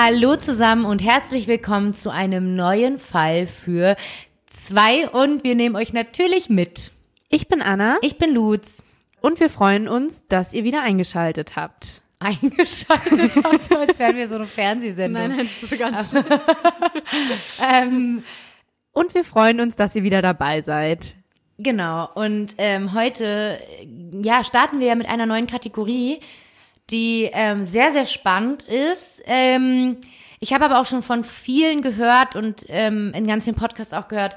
Hallo zusammen und herzlich willkommen zu einem neuen Fall für zwei und wir nehmen euch natürlich mit. Ich bin Anna Ich bin Luz. und wir freuen uns, dass ihr wieder eingeschaltet habt. Eingeschaltet habt, als wären wir so eine Fernsehsendung. das war ganz Ähm, Und wir freuen uns, dass ihr wieder dabei seid. genau. Und ähm, heute, ja, starten wir ja mit einer neuen Kategorie, die ähm, sehr, sehr spannend ist. Ähm, ich habe aber auch schon von vielen gehört und ähm, in ganz vielen Podcasts auch gehört,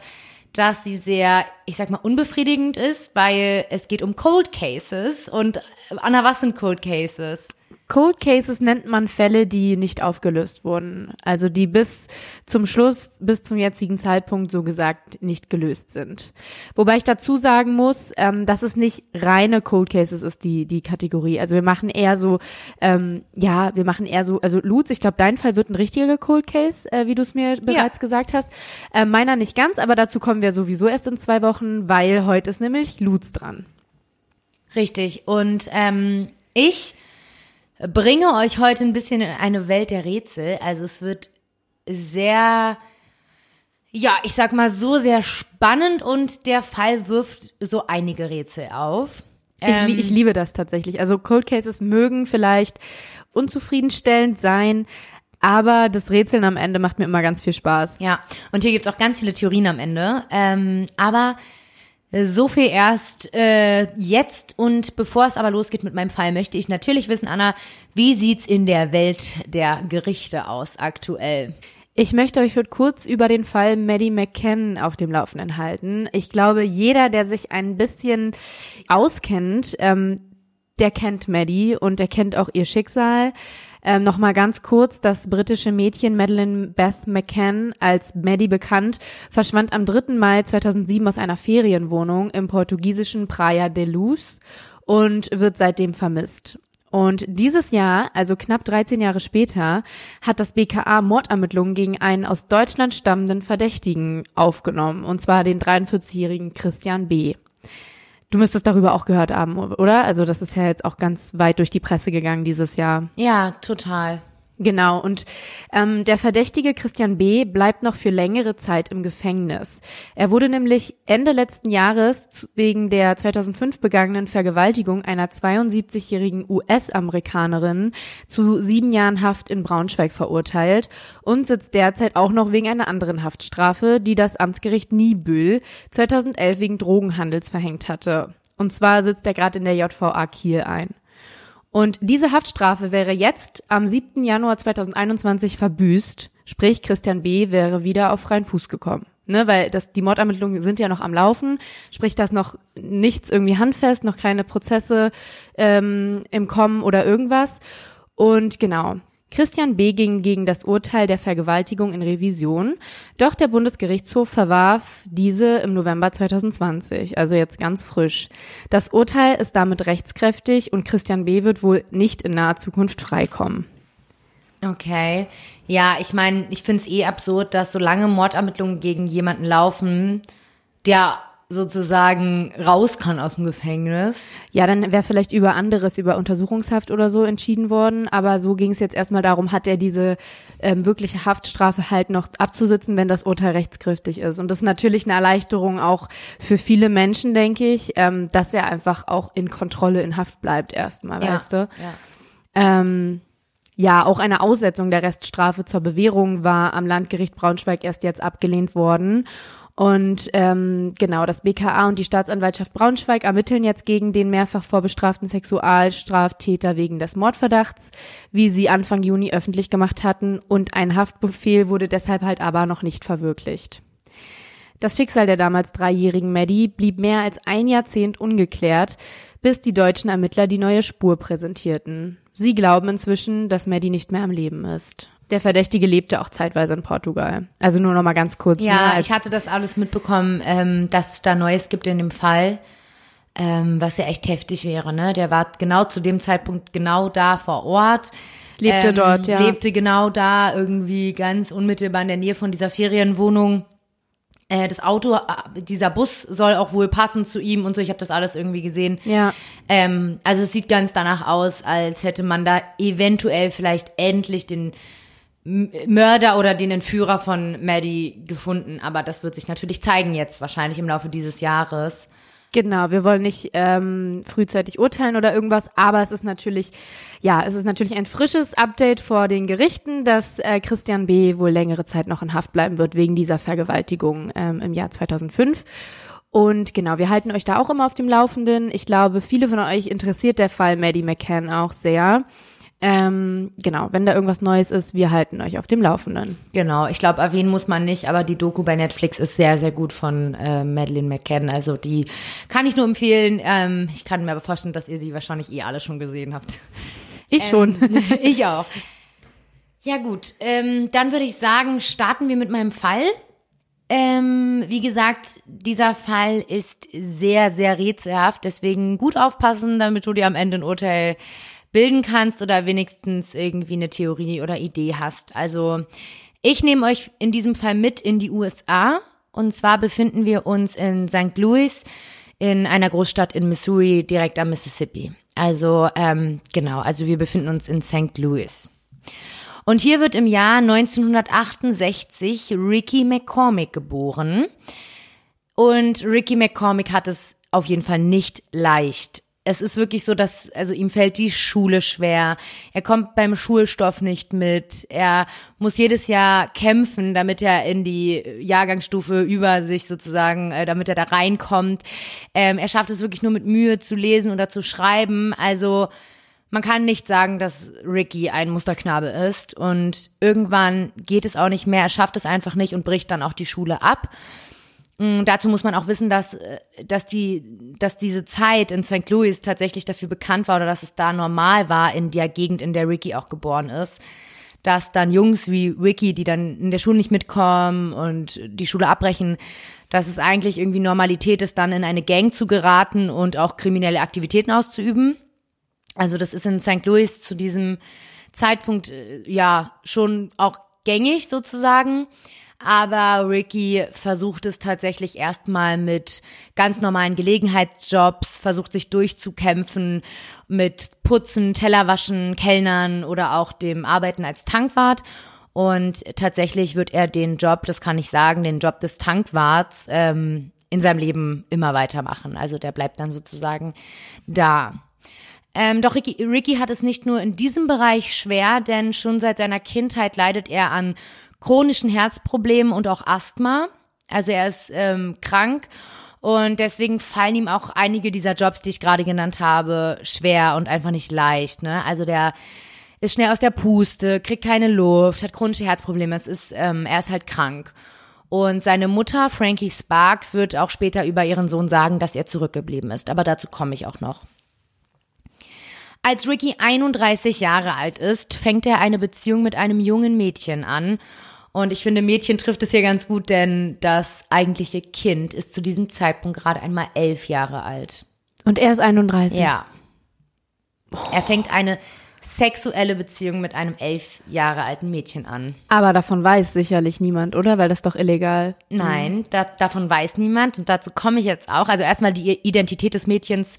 dass sie sehr, ich sag mal, unbefriedigend ist, weil es geht um Cold Cases. Und äh, Anna, was sind Cold Cases? Cold Cases nennt man Fälle, die nicht aufgelöst wurden. Also die bis zum Schluss, bis zum jetzigen Zeitpunkt so gesagt nicht gelöst sind. Wobei ich dazu sagen muss, ähm, dass es nicht reine Cold Cases ist, die, die Kategorie. Also wir machen eher so, ähm, ja, wir machen eher so, also Lutz, ich glaube, dein Fall wird ein richtiger Cold Case, äh, wie du es mir bereits gesagt hast. Äh, meiner nicht ganz, aber dazu kommen wir sowieso erst in zwei Wochen, weil heute ist nämlich Lutz dran. Richtig. Und ähm, ich bringe euch heute ein bisschen in eine Welt der Rätsel. Also es wird sehr, ja, ich sag mal so sehr spannend und der Fall wirft so einige Rätsel auf. Ich, li- ich liebe das tatsächlich. Also Cold Cases mögen vielleicht unzufriedenstellend sein, aber das Rätseln am Ende macht mir immer ganz viel Spaß. Ja, und hier gibt's auch ganz viele Theorien am Ende. Ähm, aber so viel erst äh, jetzt und bevor es aber losgeht mit meinem Fall, möchte ich natürlich wissen, Anna, wie sieht's in der Welt der Gerichte aus aktuell? Ich möchte euch heute kurz über den Fall Maddie McCann auf dem Laufenden halten. Ich glaube, jeder, der sich ein bisschen auskennt, ähm, der kennt Maddie und der kennt auch ihr Schicksal. Ähm, Nochmal ganz kurz, das britische Mädchen Madeleine Beth McCann, als Maddie bekannt, verschwand am 3. Mai 2007 aus einer Ferienwohnung im portugiesischen Praia de Luz und wird seitdem vermisst. Und dieses Jahr, also knapp 13 Jahre später, hat das BKA Mordermittlungen gegen einen aus Deutschland stammenden Verdächtigen aufgenommen, und zwar den 43-jährigen Christian B. Du müsstest darüber auch gehört haben, oder? Also das ist ja jetzt auch ganz weit durch die Presse gegangen dieses Jahr. Ja, total. Genau, und ähm, der Verdächtige Christian B. bleibt noch für längere Zeit im Gefängnis. Er wurde nämlich Ende letzten Jahres wegen der 2005 begangenen Vergewaltigung einer 72-jährigen US-Amerikanerin zu sieben Jahren Haft in Braunschweig verurteilt und sitzt derzeit auch noch wegen einer anderen Haftstrafe, die das Amtsgericht Niebüll 2011 wegen Drogenhandels verhängt hatte. Und zwar sitzt er gerade in der JVA Kiel ein. Und diese Haftstrafe wäre jetzt am 7. Januar 2021 verbüßt, sprich Christian B. wäre wieder auf freien Fuß gekommen. Ne, weil das, die Mordermittlungen sind ja noch am Laufen, sprich da noch nichts irgendwie handfest, noch keine Prozesse ähm, im Kommen oder irgendwas. Und genau, Christian B. ging gegen das Urteil der Vergewaltigung in Revision, doch der Bundesgerichtshof verwarf diese im November 2020, also jetzt ganz frisch. Das Urteil ist damit rechtskräftig und Christian B. wird wohl nicht in naher Zukunft freikommen. Okay. Ja, ich meine, ich finde es eh absurd, dass solange Mordermittlungen gegen jemanden laufen, der sozusagen raus kann aus dem Gefängnis. Ja, dann wäre vielleicht über anderes, über Untersuchungshaft oder so entschieden worden, aber so ging es jetzt erstmal darum, hat er diese ähm, wirkliche Haftstrafe halt noch abzusitzen, wenn das Urteil rechtskräftig ist. Und das ist natürlich eine Erleichterung auch für viele Menschen, denke ich, ähm, dass er einfach auch in Kontrolle in Haft bleibt erstmal, weißt du? Ja. Ähm, ja, auch eine Aussetzung der Reststrafe zur Bewährung war am Landgericht Braunschweig erst jetzt abgelehnt worden. Und ähm, genau, das BKA und die Staatsanwaltschaft Braunschweig ermitteln jetzt gegen den mehrfach vorbestraften Sexualstraftäter wegen des Mordverdachts, wie sie Anfang Juni öffentlich gemacht hatten. Und ein Haftbefehl wurde deshalb halt aber noch nicht verwirklicht. Das Schicksal der damals dreijährigen Maddie blieb mehr als ein Jahrzehnt ungeklärt, bis die deutschen Ermittler die neue Spur präsentierten. Sie glauben inzwischen, dass Maddie nicht mehr am Leben ist. Der Verdächtige lebte auch zeitweise in Portugal. Also nur noch mal ganz kurz. ne, Ja, als- ich hatte das alles mitbekommen, ähm, dass es da Neues gibt in dem Fall, ähm, was ja echt heftig wäre. Ne? Der war genau zu dem Zeitpunkt genau da vor Ort. Lebte ähm, dort, ja. Lebte genau da, irgendwie ganz unmittelbar in der Nähe von dieser Ferienwohnung. Äh, das Auto, äh, dieser Bus soll auch wohl passen zu ihm und so. Ich habe das alles irgendwie gesehen. Ja. Ähm, also es sieht ganz danach aus, als hätte man da eventuell vielleicht endlich den Mörder oder den Entführer von Maddie gefunden. Aber das wird sich natürlich zeigen jetzt, wahrscheinlich im Laufe dieses Jahres. Genau, wir wollen nicht ähm, frühzeitig urteilen oder irgendwas, aber es ist natürlich, ja, es ist natürlich ein frisches Update vor den Gerichten, dass äh, Christian B. wohl längere Zeit noch in Haft bleiben wird wegen dieser Vergewaltigung ähm, im Jahr 2005. Und genau, wir halten euch da auch immer auf dem Laufenden. Ich glaube, viele von euch interessiert der Fall Maddie McCann auch sehr. Ähm, genau, wenn da irgendwas Neues ist, wir halten euch auf dem Laufenden. Genau, ich glaube, erwähnen muss man nicht, aber die Doku bei Netflix ist sehr, sehr gut von äh, Madeleine McCann. Also die kann ich nur empfehlen. Ähm, ich kann mir aber vorstellen, dass ihr sie wahrscheinlich eh alle schon gesehen habt. Ich schon. Ähm, ich auch. Ja gut, ähm, dann würde ich sagen, starten wir mit meinem Fall. Ähm, wie gesagt, dieser Fall ist sehr, sehr rätselhaft, deswegen gut aufpassen, damit du dir am Ende ein Urteil bilden kannst oder wenigstens irgendwie eine Theorie oder Idee hast. Also ich nehme euch in diesem Fall mit in die USA. Und zwar befinden wir uns in St. Louis in einer Großstadt in Missouri direkt am Mississippi. Also ähm, genau, also wir befinden uns in St. Louis. Und hier wird im Jahr 1968 Ricky McCormick geboren. Und Ricky McCormick hat es auf jeden Fall nicht leicht es ist wirklich so, dass, also ihm fällt die Schule schwer. Er kommt beim Schulstoff nicht mit. Er muss jedes Jahr kämpfen, damit er in die Jahrgangsstufe über sich sozusagen, äh, damit er da reinkommt. Ähm, er schafft es wirklich nur mit Mühe zu lesen oder zu schreiben. Also, man kann nicht sagen, dass Ricky ein Musterknabe ist. Und irgendwann geht es auch nicht mehr. Er schafft es einfach nicht und bricht dann auch die Schule ab. Mm, dazu muss man auch wissen, dass, äh, dass, die, dass diese Zeit in St. Louis tatsächlich dafür bekannt war oder dass es da normal war in der Gegend, in der Ricky auch geboren ist, dass dann Jungs wie Ricky, die dann in der Schule nicht mitkommen und die Schule abbrechen, dass es eigentlich irgendwie Normalität ist, dann in eine Gang zu geraten und auch kriminelle Aktivitäten auszuüben. Also das ist in St. Louis zu diesem Zeitpunkt äh, ja schon auch gängig sozusagen. Aber Ricky versucht es tatsächlich erstmal mit ganz normalen Gelegenheitsjobs, versucht sich durchzukämpfen mit Putzen, Tellerwaschen, Kellnern oder auch dem Arbeiten als Tankwart. Und tatsächlich wird er den Job, das kann ich sagen, den Job des Tankwarts ähm, in seinem Leben immer weitermachen. Also der bleibt dann sozusagen da. Ähm, doch Ricky, Ricky hat es nicht nur in diesem Bereich schwer, denn schon seit seiner Kindheit leidet er an chronischen Herzproblemen und auch Asthma. Also er ist ähm, krank und deswegen fallen ihm auch einige dieser Jobs, die ich gerade genannt habe, schwer und einfach nicht leicht. Ne? Also der ist schnell aus der Puste, kriegt keine Luft, hat chronische Herzprobleme. Es ist, ähm, er ist halt krank. Und seine Mutter, Frankie Sparks, wird auch später über ihren Sohn sagen, dass er zurückgeblieben ist. Aber dazu komme ich auch noch. Als Ricky 31 Jahre alt ist, fängt er eine Beziehung mit einem jungen Mädchen an und ich finde, Mädchen trifft es hier ganz gut, denn das eigentliche Kind ist zu diesem Zeitpunkt gerade einmal elf Jahre alt. Und er ist 31. Ja. Er fängt eine sexuelle Beziehung mit einem elf Jahre alten Mädchen an. Aber davon weiß sicherlich niemand, oder? Weil das doch illegal. Nein, da, davon weiß niemand. Und dazu komme ich jetzt auch. Also erstmal die Identität des Mädchens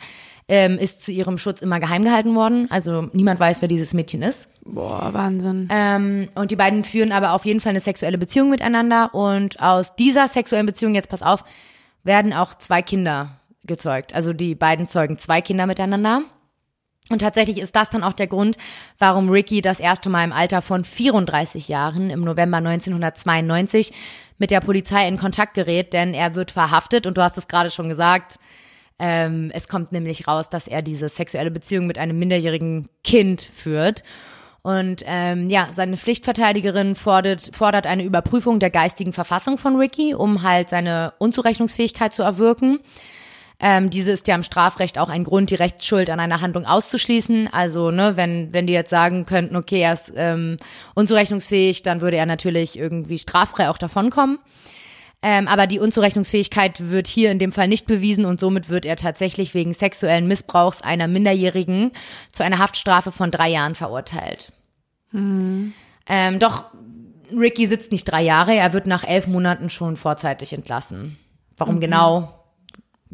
ähm, ist zu ihrem Schutz immer geheim gehalten worden. Also niemand weiß, wer dieses Mädchen ist. Boah, Wahnsinn. Ähm, und die beiden führen aber auf jeden Fall eine sexuelle Beziehung miteinander. Und aus dieser sexuellen Beziehung, jetzt pass auf, werden auch zwei Kinder gezeugt. Also die beiden zeugen zwei Kinder miteinander. Und tatsächlich ist das dann auch der Grund, warum Ricky das erste Mal im Alter von 34 Jahren im November 1992 mit der Polizei in Kontakt gerät, denn er wird verhaftet und du hast es gerade schon gesagt, ähm, es kommt nämlich raus, dass er diese sexuelle Beziehung mit einem minderjährigen Kind führt. Und ähm, ja, seine Pflichtverteidigerin fordert, fordert eine Überprüfung der geistigen Verfassung von Ricky, um halt seine Unzurechnungsfähigkeit zu erwirken. Ähm, diese ist ja im Strafrecht auch ein Grund, die Rechtsschuld an einer Handlung auszuschließen. Also, ne, wenn, wenn die jetzt sagen könnten, okay, er ist ähm, unzurechnungsfähig, dann würde er natürlich irgendwie straffrei auch davonkommen. Ähm, aber die Unzurechnungsfähigkeit wird hier in dem Fall nicht bewiesen und somit wird er tatsächlich wegen sexuellen Missbrauchs einer Minderjährigen zu einer Haftstrafe von drei Jahren verurteilt. Mhm. Ähm, doch Ricky sitzt nicht drei Jahre, er wird nach elf Monaten schon vorzeitig entlassen. Warum mhm. genau,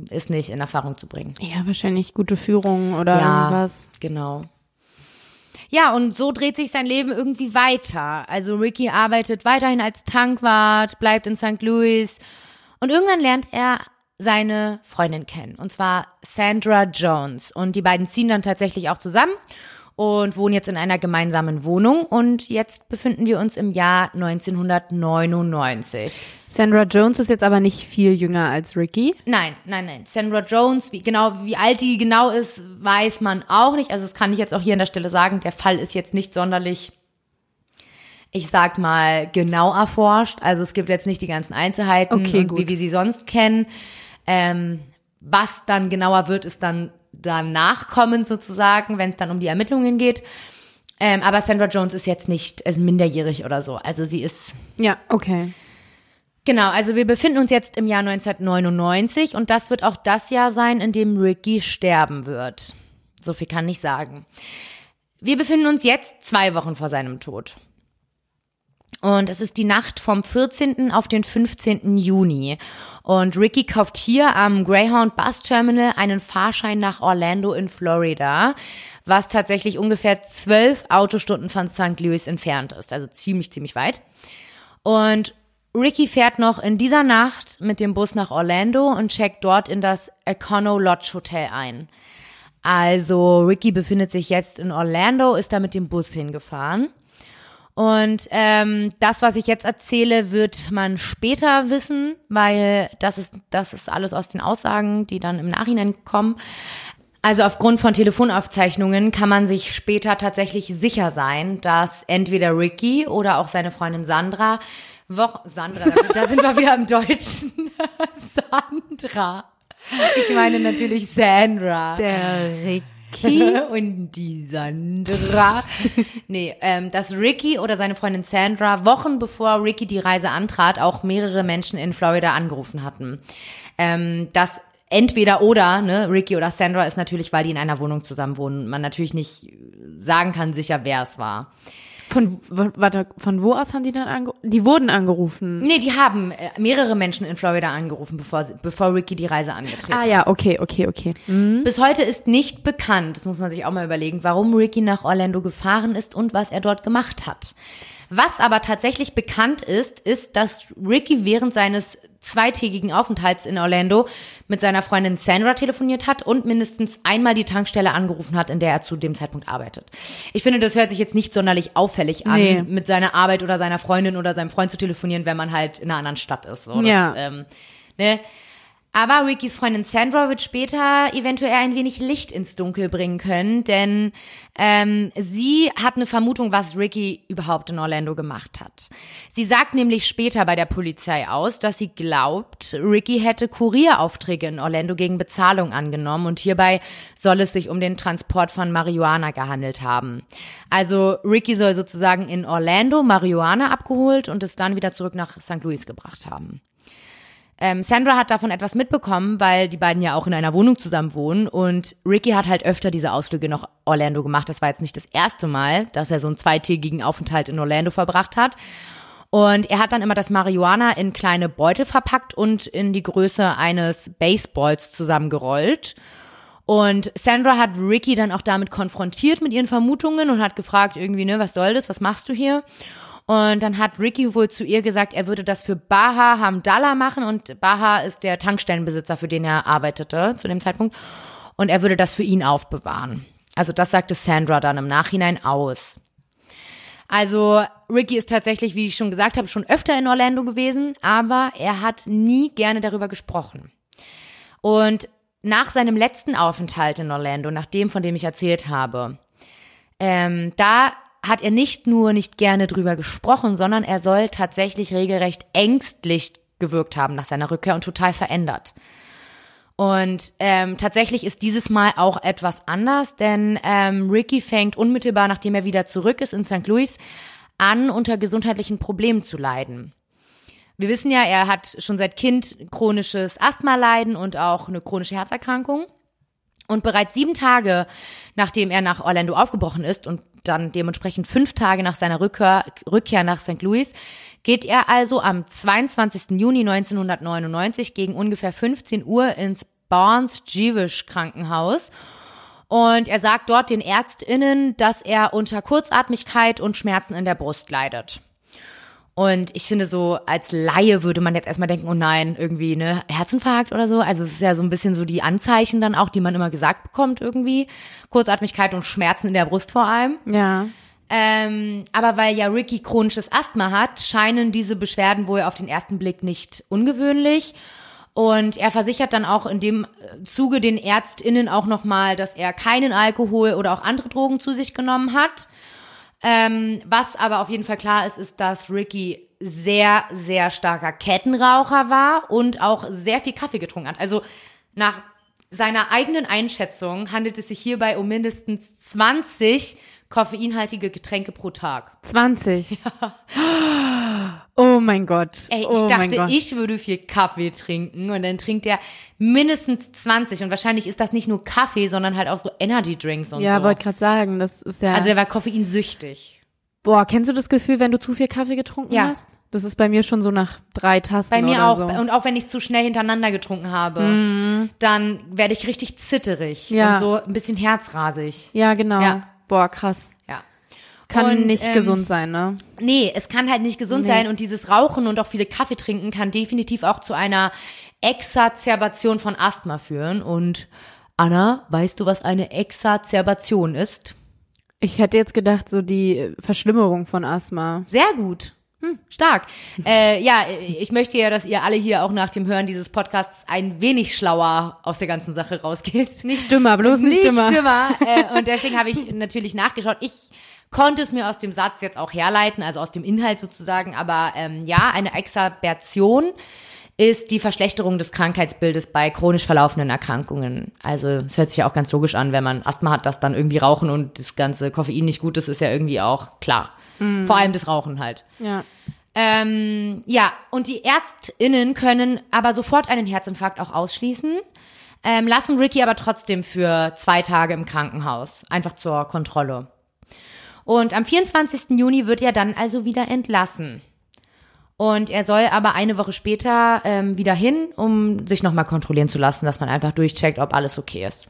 ist nicht in Erfahrung zu bringen. Ja, wahrscheinlich gute Führung oder ja, irgendwas. Genau. Ja, und so dreht sich sein Leben irgendwie weiter. Also Ricky arbeitet weiterhin als Tankwart, bleibt in St. Louis und irgendwann lernt er seine Freundin kennen, und zwar Sandra Jones. Und die beiden ziehen dann tatsächlich auch zusammen und wohnen jetzt in einer gemeinsamen Wohnung. Und jetzt befinden wir uns im Jahr 1999. Sandra Jones ist jetzt aber nicht viel jünger als Ricky. Nein, nein, nein. Sandra Jones, wie genau, wie alt die genau ist, weiß man auch nicht. Also das kann ich jetzt auch hier an der Stelle sagen. Der Fall ist jetzt nicht sonderlich, ich sag mal, genau erforscht. Also es gibt jetzt nicht die ganzen Einzelheiten, Okay, und gut. wie wir sie sonst kennen. Ähm, was dann genauer wird, ist dann danach kommend sozusagen, wenn es dann um die Ermittlungen geht. Ähm, aber Sandra Jones ist jetzt nicht also minderjährig oder so. Also sie ist Ja, okay. Genau, also wir befinden uns jetzt im Jahr 1999 und das wird auch das Jahr sein, in dem Ricky sterben wird. So viel kann ich sagen. Wir befinden uns jetzt zwei Wochen vor seinem Tod. Und es ist die Nacht vom 14. auf den 15. Juni. Und Ricky kauft hier am Greyhound Bus Terminal einen Fahrschein nach Orlando in Florida, was tatsächlich ungefähr zwölf Autostunden von St. Louis entfernt ist. Also ziemlich, ziemlich weit. Und Ricky fährt noch in dieser Nacht mit dem Bus nach Orlando und checkt dort in das Econo Lodge Hotel ein. Also Ricky befindet sich jetzt in Orlando, ist da mit dem Bus hingefahren. Und ähm, das, was ich jetzt erzähle, wird man später wissen, weil das ist, das ist alles aus den Aussagen, die dann im Nachhinein kommen. Also aufgrund von Telefonaufzeichnungen kann man sich später tatsächlich sicher sein, dass entweder Ricky oder auch seine Freundin Sandra, Woch Sandra, da sind wir wieder im Deutschen, Sandra. Ich meine natürlich Sandra. Der Ricky. und die Sandra. nee, ähm, dass Ricky oder seine Freundin Sandra Wochen bevor Ricky die Reise antrat, auch mehrere Menschen in Florida angerufen hatten. Ähm, das entweder oder, ne, Ricky oder Sandra ist natürlich, weil die in einer Wohnung zusammen wohnen, man natürlich nicht sagen kann sicher, wer es war. Von, warte, von wo aus haben die dann angerufen? Die wurden angerufen. Nee, die haben äh, mehrere Menschen in Florida angerufen, bevor, bevor Ricky die Reise angetreten Ah ist. ja, okay, okay, okay. Mhm. Bis heute ist nicht bekannt, das muss man sich auch mal überlegen, warum Ricky nach Orlando gefahren ist und was er dort gemacht hat. Was aber tatsächlich bekannt ist, ist, dass Ricky während seines zweitägigen Aufenthalts in Orlando mit seiner Freundin Sandra telefoniert hat und mindestens einmal die Tankstelle angerufen hat, in der er zu dem Zeitpunkt arbeitet. Ich finde, das hört sich jetzt nicht sonderlich auffällig an, Nee. mit seiner Arbeit oder seiner Freundin oder seinem Freund zu telefonieren, wenn man halt in einer anderen Stadt ist. So, das, Ja. ähm, ne? Aber Rickys Freundin Sandra wird später eventuell ein wenig Licht ins Dunkel bringen können, denn ähm, sie hat eine Vermutung, was Ricky überhaupt in Orlando gemacht hat. Sie sagt nämlich später bei der Polizei aus, dass sie glaubt, Ricky hätte Kurieraufträge in Orlando gegen Bezahlung angenommen und hierbei soll es sich um den Transport von Marihuana gehandelt haben. Also Ricky soll sozusagen in Orlando Marihuana abgeholt und es dann wieder zurück nach St. Louis gebracht haben. Ähm, Sandra hat davon etwas mitbekommen, weil die beiden ja auch in einer Wohnung zusammen wohnen und Ricky hat halt öfter diese Ausflüge nach Orlando gemacht. Das war jetzt nicht das erste Mal, dass er so einen zweitägigen Aufenthalt in Orlando verbracht hat. Und er hat dann immer das Marihuana in kleine Beutel verpackt und in die Größe eines Baseballs zusammengerollt. Und Sandra hat Ricky dann auch damit konfrontiert mit ihren Vermutungen und hat gefragt irgendwie, ne, was soll das, was machst du hier? Und dann hat Ricky wohl zu ihr gesagt, er würde das für Baha Hamdallah machen und Baha ist der Tankstellenbesitzer, für den er arbeitete zu dem Zeitpunkt. Und er würde das für ihn aufbewahren. Also das sagte Sandra dann im Nachhinein aus. Also Ricky ist tatsächlich, wie ich schon gesagt habe, schon öfter in Orlando gewesen, aber er hat nie gerne darüber gesprochen. Und nach seinem letzten Aufenthalt in Orlando, nach dem, von dem ich erzählt habe, ähm, da hat er nicht nur nicht gerne drüber gesprochen, sondern er soll tatsächlich regelrecht ängstlich gewirkt haben nach seiner Rückkehr und total verändert. Und ähm, tatsächlich ist dieses Mal auch etwas anders, denn ähm, Ricky fängt unmittelbar, nachdem er wieder zurück ist in St. Louis, an, unter gesundheitlichen Problemen zu leiden. Wir wissen ja, er hat schon seit Kind chronisches Asthma-Leiden und auch eine chronische Herzerkrankung. Und bereits sieben Tage, nachdem er nach Orlando aufgebrochen ist und dann dementsprechend fünf Tage nach seiner Rückkehr, Rückkehr nach St. Louis, geht er also am 22. Juni 1999 gegen ungefähr 15 Uhr ins Barnes Jewish Krankenhaus Und er sagt dort den ÄrztInnen, dass er unter Kurzatmigkeit und Schmerzen in der Brust leidet. Und ich finde so, als Laie würde man jetzt erstmal denken, oh nein, irgendwie, ne, Herzinfarkt oder so. Also es ist ja so ein bisschen so die Anzeichen dann auch, die man immer gesagt bekommt irgendwie. Kurzatmigkeit und Schmerzen in der Brust vor allem. Ja. Ähm, aber weil ja Ricky chronisches Asthma hat, scheinen diese Beschwerden wohl auf den ersten Blick nicht ungewöhnlich. Und er versichert dann auch in dem äh, Zuge den ÄrztInnen auch nochmal, dass er keinen Alkohol oder auch andere Drogen zu sich genommen hat. Ähm, was aber auf jeden Fall klar ist, ist, dass Ricky sehr, sehr starker Kettenraucher war und auch sehr viel Kaffee getrunken hat. Also nach seiner eigenen Einschätzung handelt es sich hierbei um mindestens 20 koffeinhaltige Getränke pro Tag. 20. Oh mein Gott. Ey, ich oh dachte, ich würde viel Kaffee trinken und dann trinkt er mindestens 20 und wahrscheinlich ist das nicht nur Kaffee, sondern halt auch so Energy Drinks und Ja, so. wollte gerade sagen, das ist ja. Also der war koffeinsüchtig. boah, kennst du das Gefühl, wenn du zu viel Kaffee getrunken Ja. hast? Das ist bei mir schon so nach drei Tassen Bei mir auch. so. Und auch wenn ich zu schnell hintereinander getrunken habe, dann werde ich richtig zitterig Ja. und so ein bisschen herzrasig. Ja, genau. Ja. Boah, krass. Kann Und, nicht ähm, gesund sein, ne? Nee, es kann halt nicht gesund Nee. sein und dieses Rauchen und auch viele Kaffee trinken kann definitiv auch zu einer Exacerbation von Asthma führen. Und Anna, weißt du, was eine Exacerbation ist? Ich hätte jetzt gedacht, so die Verschlimmerung von Asthma. Sehr gut. Hm, stark. äh, ja, ich möchte ja, dass ihr alle hier auch nach dem Hören dieses Podcasts ein wenig schlauer aus der ganzen Sache rausgeht. Nicht dümmer, bloß nicht, dümmer. Äh, und deswegen habe ich natürlich nachgeschaut. Ich konnte es mir aus dem Satz jetzt auch herleiten, also aus dem Inhalt sozusagen. Aber ähm, ja, eine Exacerbation ist die Verschlechterung des Krankheitsbildes bei chronisch verlaufenden Erkrankungen. Also es hört sich ja auch ganz logisch an, wenn man Asthma hat, dass dann irgendwie Rauchen und das ganze Koffein nicht gut ist, ist ja irgendwie auch klar. Vor allem das Rauchen halt. Ja. Ähm, ja, und die ÄrztInnen können aber sofort einen Herzinfarkt auch ausschließen, ähm, lassen Ricky aber trotzdem für zwei Tage im Krankenhaus, einfach zur Kontrolle. Und am 24. Juni wird er dann also wieder entlassen. Und er soll aber eine Woche später ähm, wieder hin, um sich nochmal kontrollieren zu lassen, dass man einfach durchcheckt, ob alles okay ist.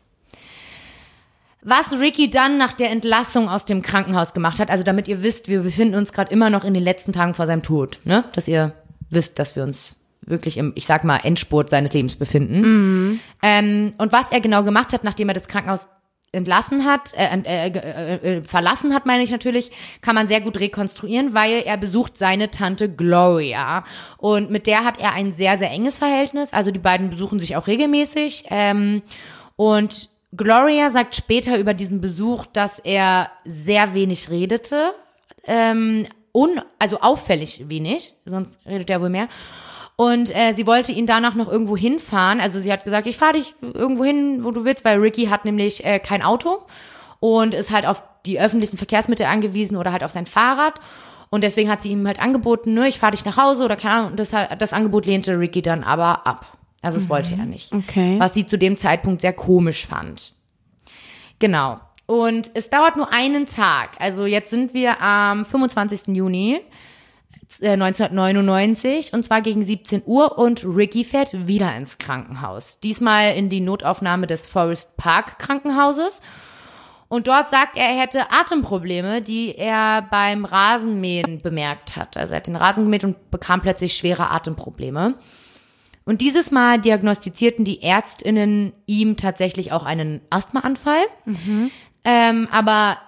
Was Ricky dann nach der Entlassung aus dem Krankenhaus gemacht hat, also damit ihr wisst, wir befinden uns gerade immer noch in den letzten Tagen vor seinem Tod, ne? Dass ihr wisst, dass wir uns wirklich im, ich sag mal, Endspurt seines Lebens befinden. Ähm, und was er genau gemacht hat, nachdem er das Krankenhaus entlassen hat, äh, äh, äh, äh, verlassen hat, meine ich natürlich, kann man sehr gut rekonstruieren, weil er besucht seine Tante Gloria und mit der hat er ein sehr, sehr enges Verhältnis. Also die beiden besuchen sich auch regelmäßig ähm, und Gloria sagt später über diesen Besuch, dass er sehr wenig redete, ähm, un, also auffällig wenig, sonst redet er wohl mehr. Und äh, sie wollte ihn danach noch irgendwo hinfahren. Also sie hat gesagt, ich fahre dich irgendwo hin, wo du willst, weil Ricky hat nämlich äh, kein Auto und ist halt auf die öffentlichen Verkehrsmittel angewiesen oder halt auf sein Fahrrad. Und deswegen hat sie ihm halt angeboten, ne, ich fahre dich nach Hause oder keine Ahnung. Und das, das Angebot lehnte Ricky dann aber ab. Also das wollte er nicht. Okay. Was sie zu dem Zeitpunkt sehr komisch fand. Genau. Und es dauert nur einen Tag. Also jetzt sind wir am 25. Juni 1999 und zwar gegen 17 Uhr und Ricky fährt wieder ins Krankenhaus. Diesmal in die Notaufnahme des Forest Park Krankenhauses. Und dort sagt er, er hätte Atemprobleme, die er beim Rasenmähen bemerkt hat. Also er hat den Rasen gemäht und bekam plötzlich schwere Atemprobleme. Und dieses Mal diagnostizierten die Ärztinnen ihm tatsächlich auch einen Asthmaanfall. Ähm, aber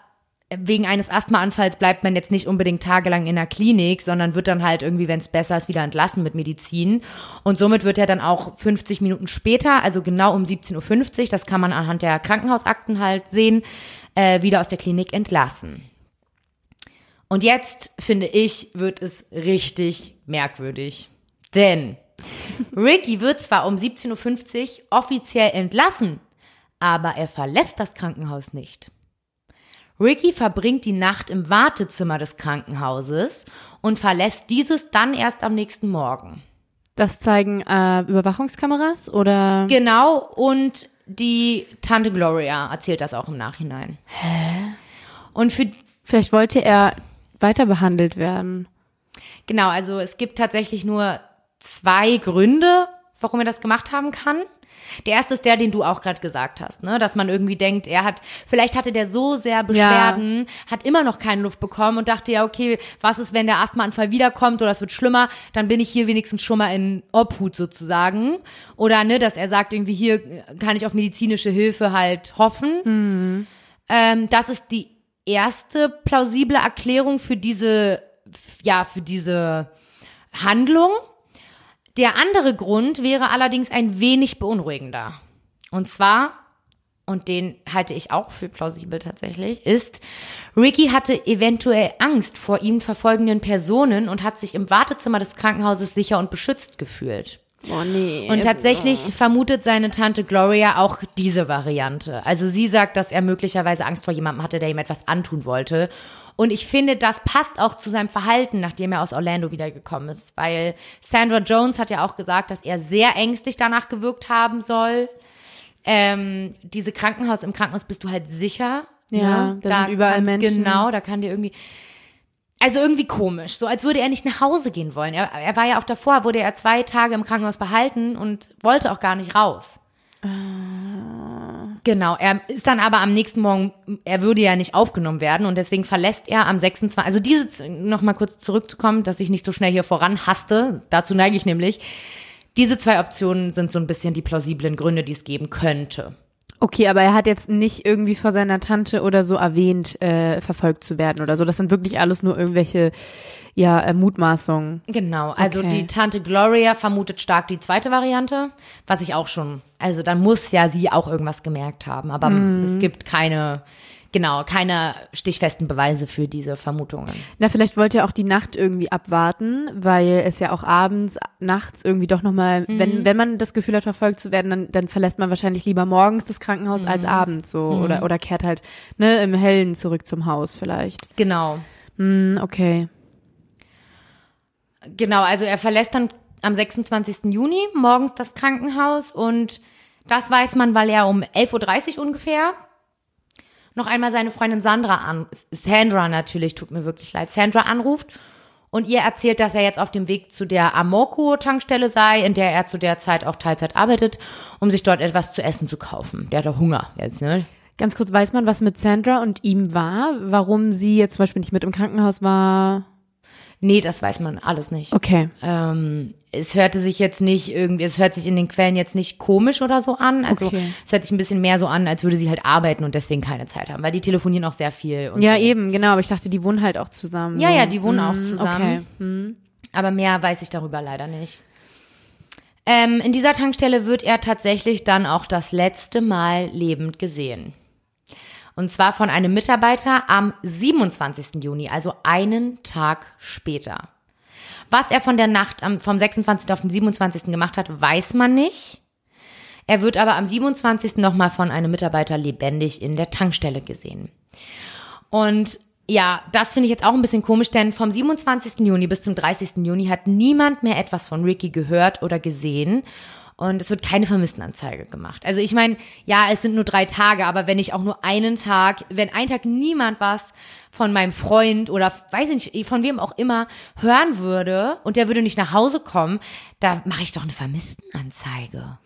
wegen eines Asthmaanfalls bleibt man jetzt nicht unbedingt tagelang in der Klinik, sondern wird dann halt irgendwie, wenn es besser ist, wieder entlassen mit Medizin. Und somit wird er dann auch 50 Minuten später, also genau um 17.50 Uhr, das kann man anhand der Krankenhausakten halt sehen, äh, wieder aus der Klinik entlassen. Und jetzt, finde ich, wird es richtig merkwürdig. Denn Ricky wird zwar um 17.50 Uhr offiziell entlassen, aber er verlässt das Krankenhaus nicht. Ricky verbringt die Nacht im Wartezimmer des Krankenhauses und verlässt dieses dann erst am nächsten Morgen. Das zeigen äh, Überwachungskameras oder? Genau, und die Tante Gloria erzählt das auch im Nachhinein. Hä? Und für, Vielleicht wollte er weiter behandelt werden. genau, also es gibt tatsächlich nur zwei Gründe, warum er das gemacht haben kann. Der erste ist der, den du auch gerade gesagt hast, ne? Dass man irgendwie denkt, er hat, vielleicht hatte der so sehr Beschwerden, ja. hat immer noch keine Luft bekommen und dachte ja, okay, was ist, wenn der Asthmaanfall wiederkommt oder es wird schlimmer, dann bin ich hier wenigstens schon mal in Obhut sozusagen. Oder ne, dass er sagt, irgendwie hier kann ich auf medizinische Hilfe halt hoffen. Mhm. Ähm, das ist die erste plausible Erklärung für diese, ja, für diese Handlung. Der andere Grund wäre allerdings ein wenig beunruhigender. Und zwar, und den halte ich auch für plausibel tatsächlich, ist, Ricky hatte eventuell Angst vor ihm verfolgenden Personen und hat sich im Wartezimmer des Krankenhauses sicher und beschützt gefühlt. Oh nee. Und tatsächlich oh. vermutet seine Tante Gloria auch diese Variante. Also sie sagt, dass er möglicherweise Angst vor jemandem hatte, der ihm etwas antun wollte. Und ich finde, das passt auch zu seinem Verhalten, nachdem er aus Orlando wiedergekommen ist. Weil Sandra Jones hat ja auch gesagt, dass er sehr ängstlich danach gewirkt haben soll. Ähm, diese Krankenhaus, im Krankenhaus bist du halt sicher. Ja, ne? da, sind überall kann, Menschen. Genau, da kann dir irgendwie. Also irgendwie komisch, so als würde er nicht nach Hause gehen wollen. Er, er war ja auch davor, wurde er zwei Tage im Krankenhaus behalten und wollte auch gar nicht raus. Genau, er ist dann aber am nächsten Morgen, er würde ja nicht aufgenommen werden und deswegen verlässt er am 26. Also diese, noch mal kurz zurückzukommen, dass ich nicht so schnell hier voran haste, dazu neige ich nämlich. Diese zwei Optionen sind so ein bisschen die plausiblen Gründe, die es geben könnte. Okay, aber er hat jetzt nicht irgendwie vor seiner Tante oder so erwähnt, äh, verfolgt zu werden oder so. Das sind wirklich alles nur irgendwelche, ja, äh, Mutmaßungen. Genau, also okay. die Tante Gloria vermutet stark die zweite Variante, was ich auch schon, also dann muss ja sie auch irgendwas gemerkt haben, aber mm. es gibt keine genau, keine stichfesten Beweise für diese Vermutungen. Na, vielleicht wollte er auch die Nacht irgendwie abwarten, weil es ja auch abends, nachts irgendwie doch nochmal, mhm. wenn, wenn man das Gefühl hat, verfolgt zu werden, dann, dann verlässt man wahrscheinlich lieber morgens das Krankenhaus mhm. als abends so mhm. oder, oder kehrt halt, ne, im Hellen zurück zum Haus vielleicht. Genau. Mm, okay. Genau, also er verlässt dann am 26. Juni morgens das Krankenhaus und das weiß man, weil er um 11.30 Uhr ungefähr noch einmal seine Freundin Sandra an, Sandra natürlich, tut mir wirklich leid, Sandra anruft und ihr erzählt, dass er jetzt auf dem Weg zu der Amoco-Tankstelle sei, in der er zu der Zeit auch Teilzeit arbeitet, um sich dort etwas zu essen zu kaufen. Der hat doch Hunger jetzt, ne? Ganz kurz, weiß man, was mit Sandra und ihm war? Warum sie jetzt zum Beispiel nicht mit im Krankenhaus war? Nee, das weiß man alles nicht. Okay. Ähm, es hörte sich jetzt nicht irgendwie, es hört sich in den Quellen jetzt nicht komisch oder so an. Also okay. es hört sich ein bisschen mehr so an, als würde sie halt arbeiten und deswegen keine Zeit haben, weil die telefonieren auch sehr viel. ja, so. eben, genau. Aber ich dachte, die wohnen halt auch zusammen. Ja, ja, die wohnen hm, auch zusammen. Okay. Hm. Aber mehr weiß ich darüber leider nicht. Ähm, in dieser Tankstelle wird er tatsächlich dann auch das letzte Mal lebend gesehen. Und zwar von einem Mitarbeiter am 27. Juni, also einen Tag später. Was er von der Nacht vom 26. auf den 27. gemacht hat, weiß man nicht. Er wird aber am 27. nochmal von einem Mitarbeiter lebendig in der Tankstelle gesehen. Und ja, das finde ich jetzt auch ein bisschen komisch, denn vom 27. Juni bis zum 30. Juni hat niemand mehr etwas von Ricky gehört oder gesehen und es wird keine Vermisstenanzeige gemacht. Also ich meine, ja, es sind nur drei Tage, aber wenn ich auch nur einen Tag, wenn ein Tag niemand was von meinem Freund oder weiß ich nicht, von wem auch immer hören würde und der würde nicht nach Hause kommen, da mache ich doch eine Vermisstenanzeige.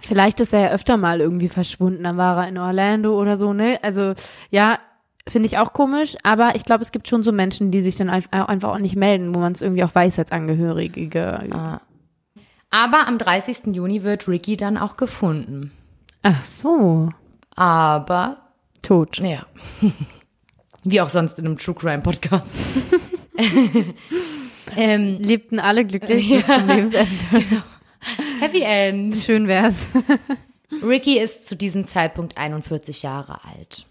Vielleicht ist er ja öfter mal irgendwie verschwunden, dann war er in Orlando oder so, ne? Also ja, finde ich auch komisch, aber ich glaube, es gibt schon so Menschen, die sich dann einfach auch nicht melden, wo man es irgendwie auch weiß als Angehörige. Ah. Aber am 30. Juni wird Ricky dann auch gefunden. Ach so. Aber tot. Ja. Wie auch sonst in einem True Crime Podcast. ähm, Lebten alle glücklich bis zum Lebensende. Genau. Happy End. Schön wär's. Ricky ist zu diesem Zeitpunkt 41 Jahre alt.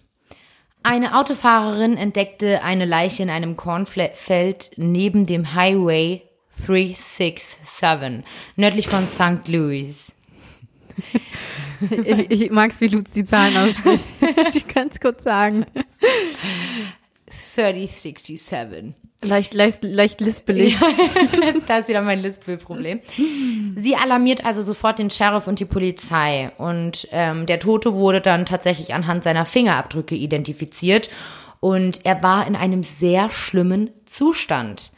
Eine Autofahrerin entdeckte eine Leiche in einem Kornfeld neben dem Highway 367, nördlich von St. Louis. ich, ich mag's, wie Lutz die Zahlen ausspricht. ich kann es kurz sagen. 3067. Leicht, leicht, leicht lispelig. da ist wieder mein Lispelproblem. Sie alarmiert also sofort den Sheriff und die Polizei. Und ähm, der Tote wurde dann tatsächlich anhand seiner Fingerabdrücke identifiziert. Und er war in einem sehr schlimmen Zustand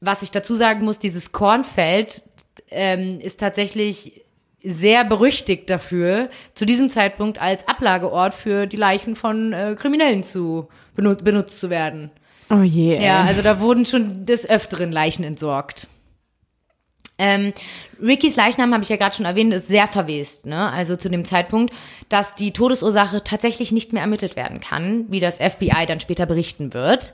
was ich dazu sagen muss, dieses Kornfeld ähm, ist tatsächlich sehr berüchtigt dafür, zu diesem Zeitpunkt als Ablageort für die Leichen von äh, Kriminellen zu benut benutzt zu werden. Oh je. Ja, also da wurden schon des Öfteren Leichen entsorgt. Ähm, Rickys Leichnam, habe ich ja gerade schon erwähnt, ist sehr verwest. Ne? Also zu dem Zeitpunkt, dass die Todesursache tatsächlich nicht mehr ermittelt werden kann, wie das FBI dann später berichten wird.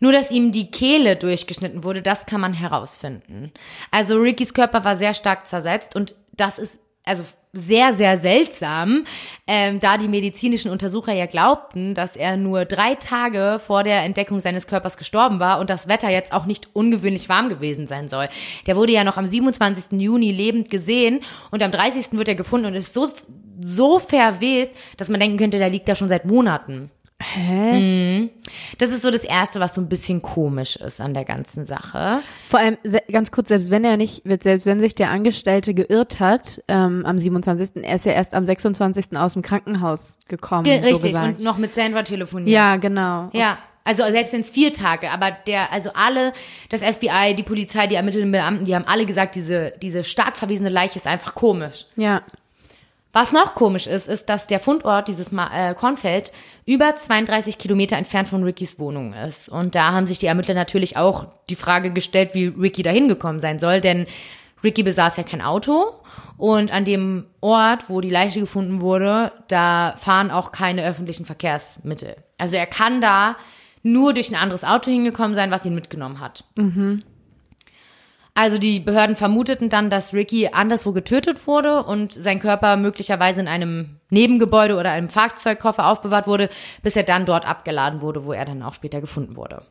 Nur, dass ihm die Kehle durchgeschnitten wurde, das kann man herausfinden. Also Rickys Körper war sehr stark zersetzt und das ist also sehr, sehr seltsam, ähm, da die medizinischen Untersucher ja glaubten, dass er nur drei Tage vor der Entdeckung seines Körpers gestorben war und das Wetter jetzt auch nicht ungewöhnlich warm gewesen sein soll. Der wurde ja noch am 27. Juni lebend gesehen und am 30. wird er gefunden und ist so, so verwest, dass man denken könnte, der liegt da schon seit Monaten. Hä? Mhm. Das ist so das Erste, was so ein bisschen komisch ist an der ganzen Sache. Vor allem, ganz kurz, selbst wenn er nicht, selbst wenn sich der Angestellte geirrt hat, ähm, am 27., er ist ja erst am 26. aus dem Krankenhaus gekommen, Ge so richtig, gesagt. und noch mit Sandra telefoniert. ja, genau. Ja, also selbst wenn es vier Tage, aber der, also alle, das FBI, die Polizei, die ermittelnden Beamten, die haben alle gesagt, diese, diese stark verwiesene Leiche ist einfach komisch. Ja. Was noch komisch ist, ist, dass der Fundort, dieses Ma äh, Kornfeld, über 32 Kilometer entfernt von Rickys Wohnung ist. Und da haben sich die Ermittler natürlich auch die Frage gestellt, wie Ricky da hingekommen sein soll, denn Ricky besaß ja kein Auto und an dem Ort, wo die Leiche gefunden wurde, da fahren auch keine öffentlichen Verkehrsmittel. Also er kann da nur durch ein anderes Auto hingekommen sein, was ihn mitgenommen hat. Also die Behörden vermuteten dann, dass Ricky anderswo getötet wurde und sein Körper möglicherweise in einem Nebengebäude oder einem Fahrzeugkoffer aufbewahrt wurde, bis er dann dort abgeladen wurde, wo er dann auch später gefunden wurde.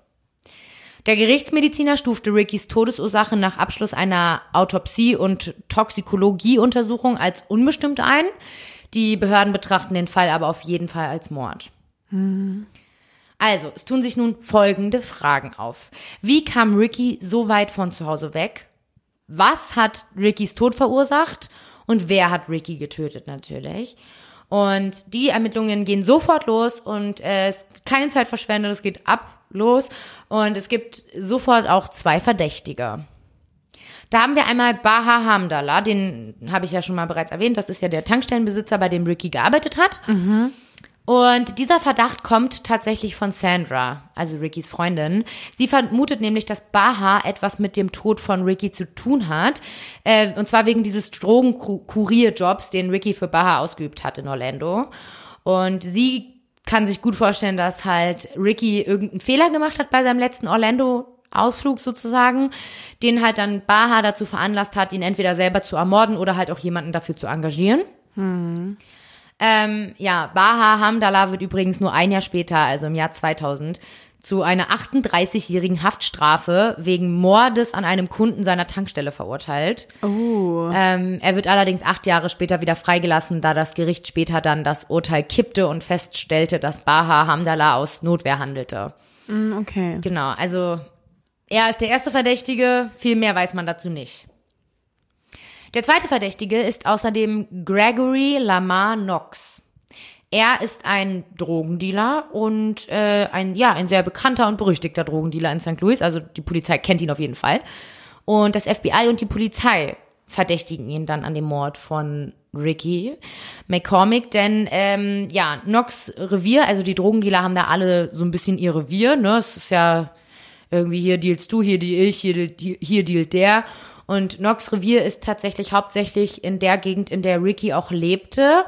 Der Gerichtsmediziner stufte Rickys Todesursache nach Abschluss einer Autopsie- und Toxikologieuntersuchung als unbestimmt ein. Die Behörden betrachten den Fall aber auf jeden Fall als Mord. Also, es tun sich nun folgende Fragen auf. Wie kam Ricky so weit von zu Hause weg? Was hat Rickys Tod verursacht? Und wer hat Ricky getötet natürlich? Und die Ermittlungen gehen sofort los und äh, es keine Zeit verschwendet, es geht ab los und es gibt sofort auch zwei Verdächtige. Da haben wir einmal Baha Hamdallah, den habe ich ja schon mal bereits erwähnt, das ist ja der Tankstellenbesitzer, bei dem Ricky gearbeitet hat. Und dieser Verdacht kommt tatsächlich von Sandra, also Rickys Freundin. Sie vermutet nämlich, dass Baha etwas mit dem Tod von Ricky zu tun hat. Äh, und zwar wegen dieses Drogenkurierjobs, den Ricky für Baha ausgeübt hat in Orlando. Und sie kann sich gut vorstellen, dass halt Ricky irgendeinen Fehler gemacht hat bei seinem letzten Orlando-Ausflug sozusagen, den halt dann Baha dazu veranlasst hat, ihn entweder selber zu ermorden oder halt auch jemanden dafür zu engagieren. Ähm, ja, Baha Hamdallah wird übrigens nur ein Jahr später, also im Jahr 2000, zu einer 38-jährigen Haftstrafe wegen Mordes an einem Kunden seiner Tankstelle verurteilt. Oh. Ähm, er wird allerdings acht Jahre später wieder freigelassen, da das Gericht später dann das Urteil kippte und feststellte, dass Baha Hamdallah aus Notwehr handelte. Mm, Okay. Genau, also er ist der erste Verdächtige, viel mehr weiß man dazu nicht. Der zweite Verdächtige ist außerdem Gregory Lamar Knox. Er ist ein Drogendealer und äh, ein ja ein sehr bekannter und berüchtigter Drogendealer in St. Louis. Also die Polizei kennt ihn auf jeden Fall. Und das FBI und die Polizei verdächtigen ihn dann an dem Mord von Ricky McCormick, denn ähm, ja Knox Revier, also die Drogendealer haben da alle so ein bisschen ihr Revier. Ne, es ist ja irgendwie hier dealst du, hier deal ich, hier, deal- hier dealt der. Und Knox Revier ist tatsächlich hauptsächlich in der Gegend, in der Ricky auch lebte.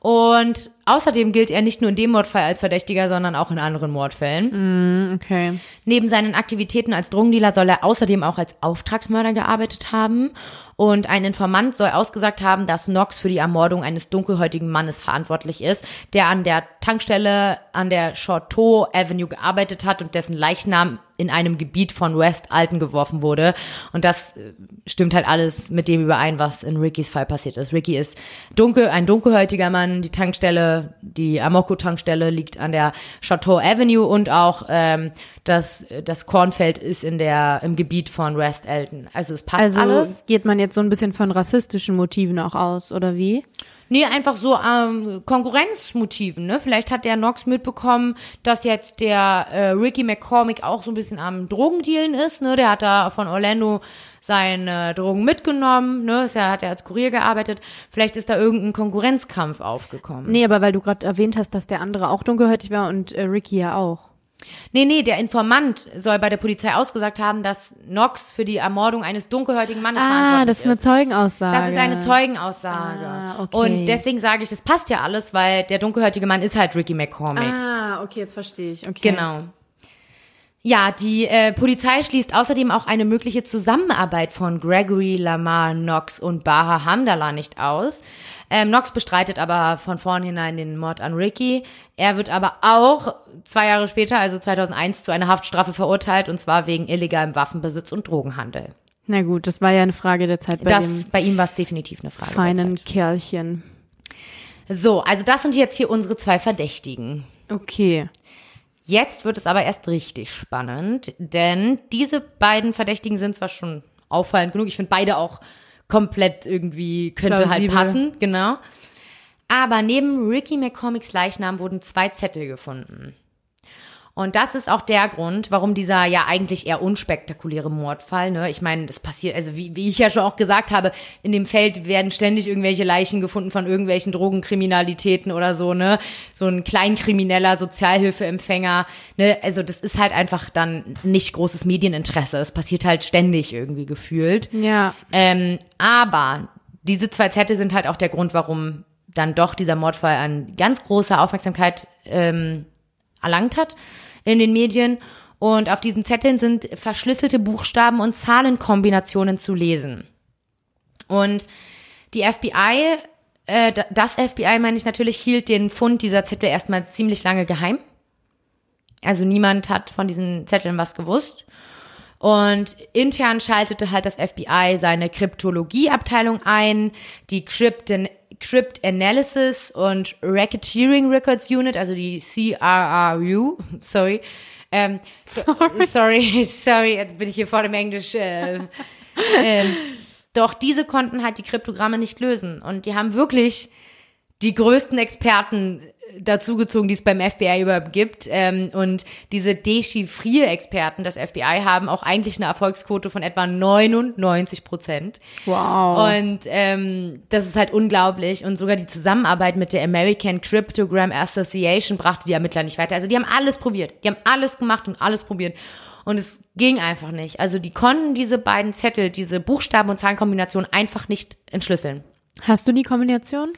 Und außerdem gilt er nicht nur in dem Mordfall als Verdächtiger, sondern auch in anderen Mordfällen. Mm, Okay. Neben seinen Aktivitäten als Drogendealer soll er außerdem auch als Auftragsmörder gearbeitet haben. Und ein Informant soll ausgesagt haben, dass Knox für die Ermordung eines dunkelhäutigen Mannes verantwortlich ist, der an der Tankstelle an der Chateau Avenue gearbeitet hat und dessen Leichnam in einem Gebiet von West Alton geworfen wurde. Und das äh, stimmt halt alles mit dem überein, was in Rickys Fall passiert ist. Ricky ist dunkel, ein dunkelhäutiger Mann. Die Tankstelle, die Amoco-Tankstelle liegt an der Chateau Avenue und auch ähm, das, das Kornfeld ist in der, im Gebiet von West Alton. Also es passt Also alles. geht man jetzt so ein bisschen von rassistischen Motiven auch aus, oder wie? Nee, einfach so ähm, Konkurrenzmotiven, ne? Vielleicht hat der Nox mitbekommen, dass jetzt der äh, Ricky McCormick auch so ein bisschen am Drogendealen ist, ne? Der hat da von Orlando seine Drogen mitgenommen, ne? Ist ja, hat er als Kurier gearbeitet. Vielleicht ist da irgendein Konkurrenzkampf aufgekommen. Nee, aber weil du gerade erwähnt hast, dass der andere auch dunkelhäutig war und äh, Ricky ja auch. Nee, nee, der Informant soll bei der Polizei ausgesagt haben, dass Knox für die Ermordung eines dunkelhäutigen Mannes Ah, verantwortlich das ist eine ist. Zeugenaussage. Das ist eine Zeugenaussage. Ah, okay. Und deswegen sage ich, das passt ja alles, weil der dunkelhäutige Mann ist halt Ricky McCormick. Ah, okay, jetzt verstehe ich. Okay. Genau. Ja, die äh, Polizei schließt außerdem auch eine mögliche Zusammenarbeit von Gregory, Lamar, Knox und Baha Hamdallah nicht aus. Ähm, Knox bestreitet aber von vornherein den Mord an Ricky. Er wird aber auch zwei Jahre später, also 2001, zu einer Haftstrafe verurteilt und zwar wegen illegalem Waffenbesitz und Drogenhandel. Na gut, das war ja eine Frage der Zeit bei das, dem bei ihm war es definitiv eine Frage. feinen. Kerlchen. So, also das sind jetzt hier unsere zwei Verdächtigen. Okay. Jetzt wird es aber erst richtig spannend, denn diese beiden Verdächtigen sind zwar schon auffallend genug, ich finde beide auch komplett irgendwie könnte Plausibel. halt passen, genau. Aber neben Ricky McCormicks Leichnam wurden zwei Zettel gefunden. Und das ist auch der Grund, warum dieser ja eigentlich eher unspektakuläre Mordfall, ne? Ich meine, das passiert, also wie, wie ich ja schon auch gesagt habe, in dem Feld werden ständig irgendwelche Leichen gefunden von irgendwelchen Drogenkriminalitäten oder so, ne? So ein kleinkrimineller Sozialhilfeempfänger, ne? Also das ist halt einfach dann nicht großes Medieninteresse. Es passiert halt ständig irgendwie gefühlt. Ja. Ähm, aber diese zwei Zettel sind halt auch der Grund, warum dann doch dieser Mordfall an ganz große Aufmerksamkeit ähm, erlangt hat in den Medien. Und auf diesen Zetteln sind verschlüsselte Buchstaben und Zahlenkombinationen zu lesen. Und die FBI, äh, das FBI meine ich natürlich, hielt den Fund dieser Zettel erstmal ziemlich lange geheim. Also niemand hat von diesen Zetteln was gewusst. Und intern schaltete halt das FBI seine Kryptologieabteilung ein, die Crypt, Crypt Analysis und Racketeering Records Unit, also die CRRU, sorry. Ähm, sorry. sorry, sorry, jetzt bin ich hier vor dem Englisch. Äh, ähm, doch diese konnten halt die Kryptogramme nicht lösen. Und die haben wirklich die größten Experten dazugezogen, die es beim FBI überhaupt gibt. Ähm, und diese Dechiffrier-Experten des FBI haben auch eigentlich eine Erfolgsquote von etwa 99 Prozent. Wow. Und ähm, das ist halt unglaublich. Und sogar die Zusammenarbeit mit der American Cryptogram Association brachte die Ermittler nicht weiter. Also die haben alles probiert. Die haben alles gemacht und alles probiert. Und es ging einfach nicht. Also die konnten diese beiden Zettel, diese Buchstaben- und Zahlenkombinationen einfach nicht entschlüsseln. Hast du die Kombination?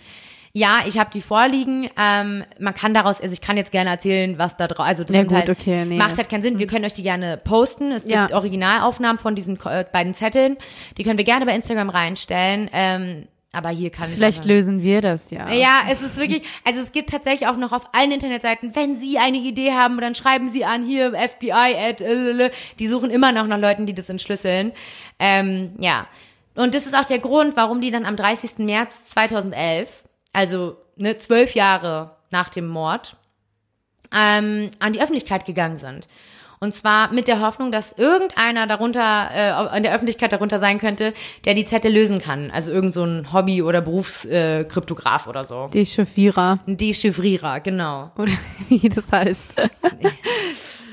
Ja, ich habe die vorliegen. Ähm, man kann daraus, also ich kann jetzt gerne erzählen, was da drauf, also das Ja, gut, halt, okay, nee. macht halt keinen Sinn. Wir können euch die gerne posten. Es Ja. gibt Originalaufnahmen von diesen äh, beiden Zetteln. Die können wir gerne bei Instagram reinstellen. Ähm, aber hier kann ich Vielleicht lösen wir das ja. ja, es ist wirklich, also es gibt tatsächlich auch noch auf allen Internetseiten, wenn Sie eine Idee haben, dann schreiben Sie an hier FBI at, äh, die suchen immer noch nach Leuten, die das entschlüsseln. Ähm, ja. Und das ist auch der Grund, warum die dann am 30. März 2011, also ne, zwölf Jahre nach dem Mord, ähm, an die Öffentlichkeit gegangen sind. Und zwar mit der Hoffnung, dass irgendeiner darunter, äh, an der Öffentlichkeit darunter sein könnte, der die Zettel lösen kann. Also irgend so ein Hobby- oder Berufskryptograf äh, oder so. Dechiffrierer. Ein Dechiffrierer, genau. Oder wie das heißt.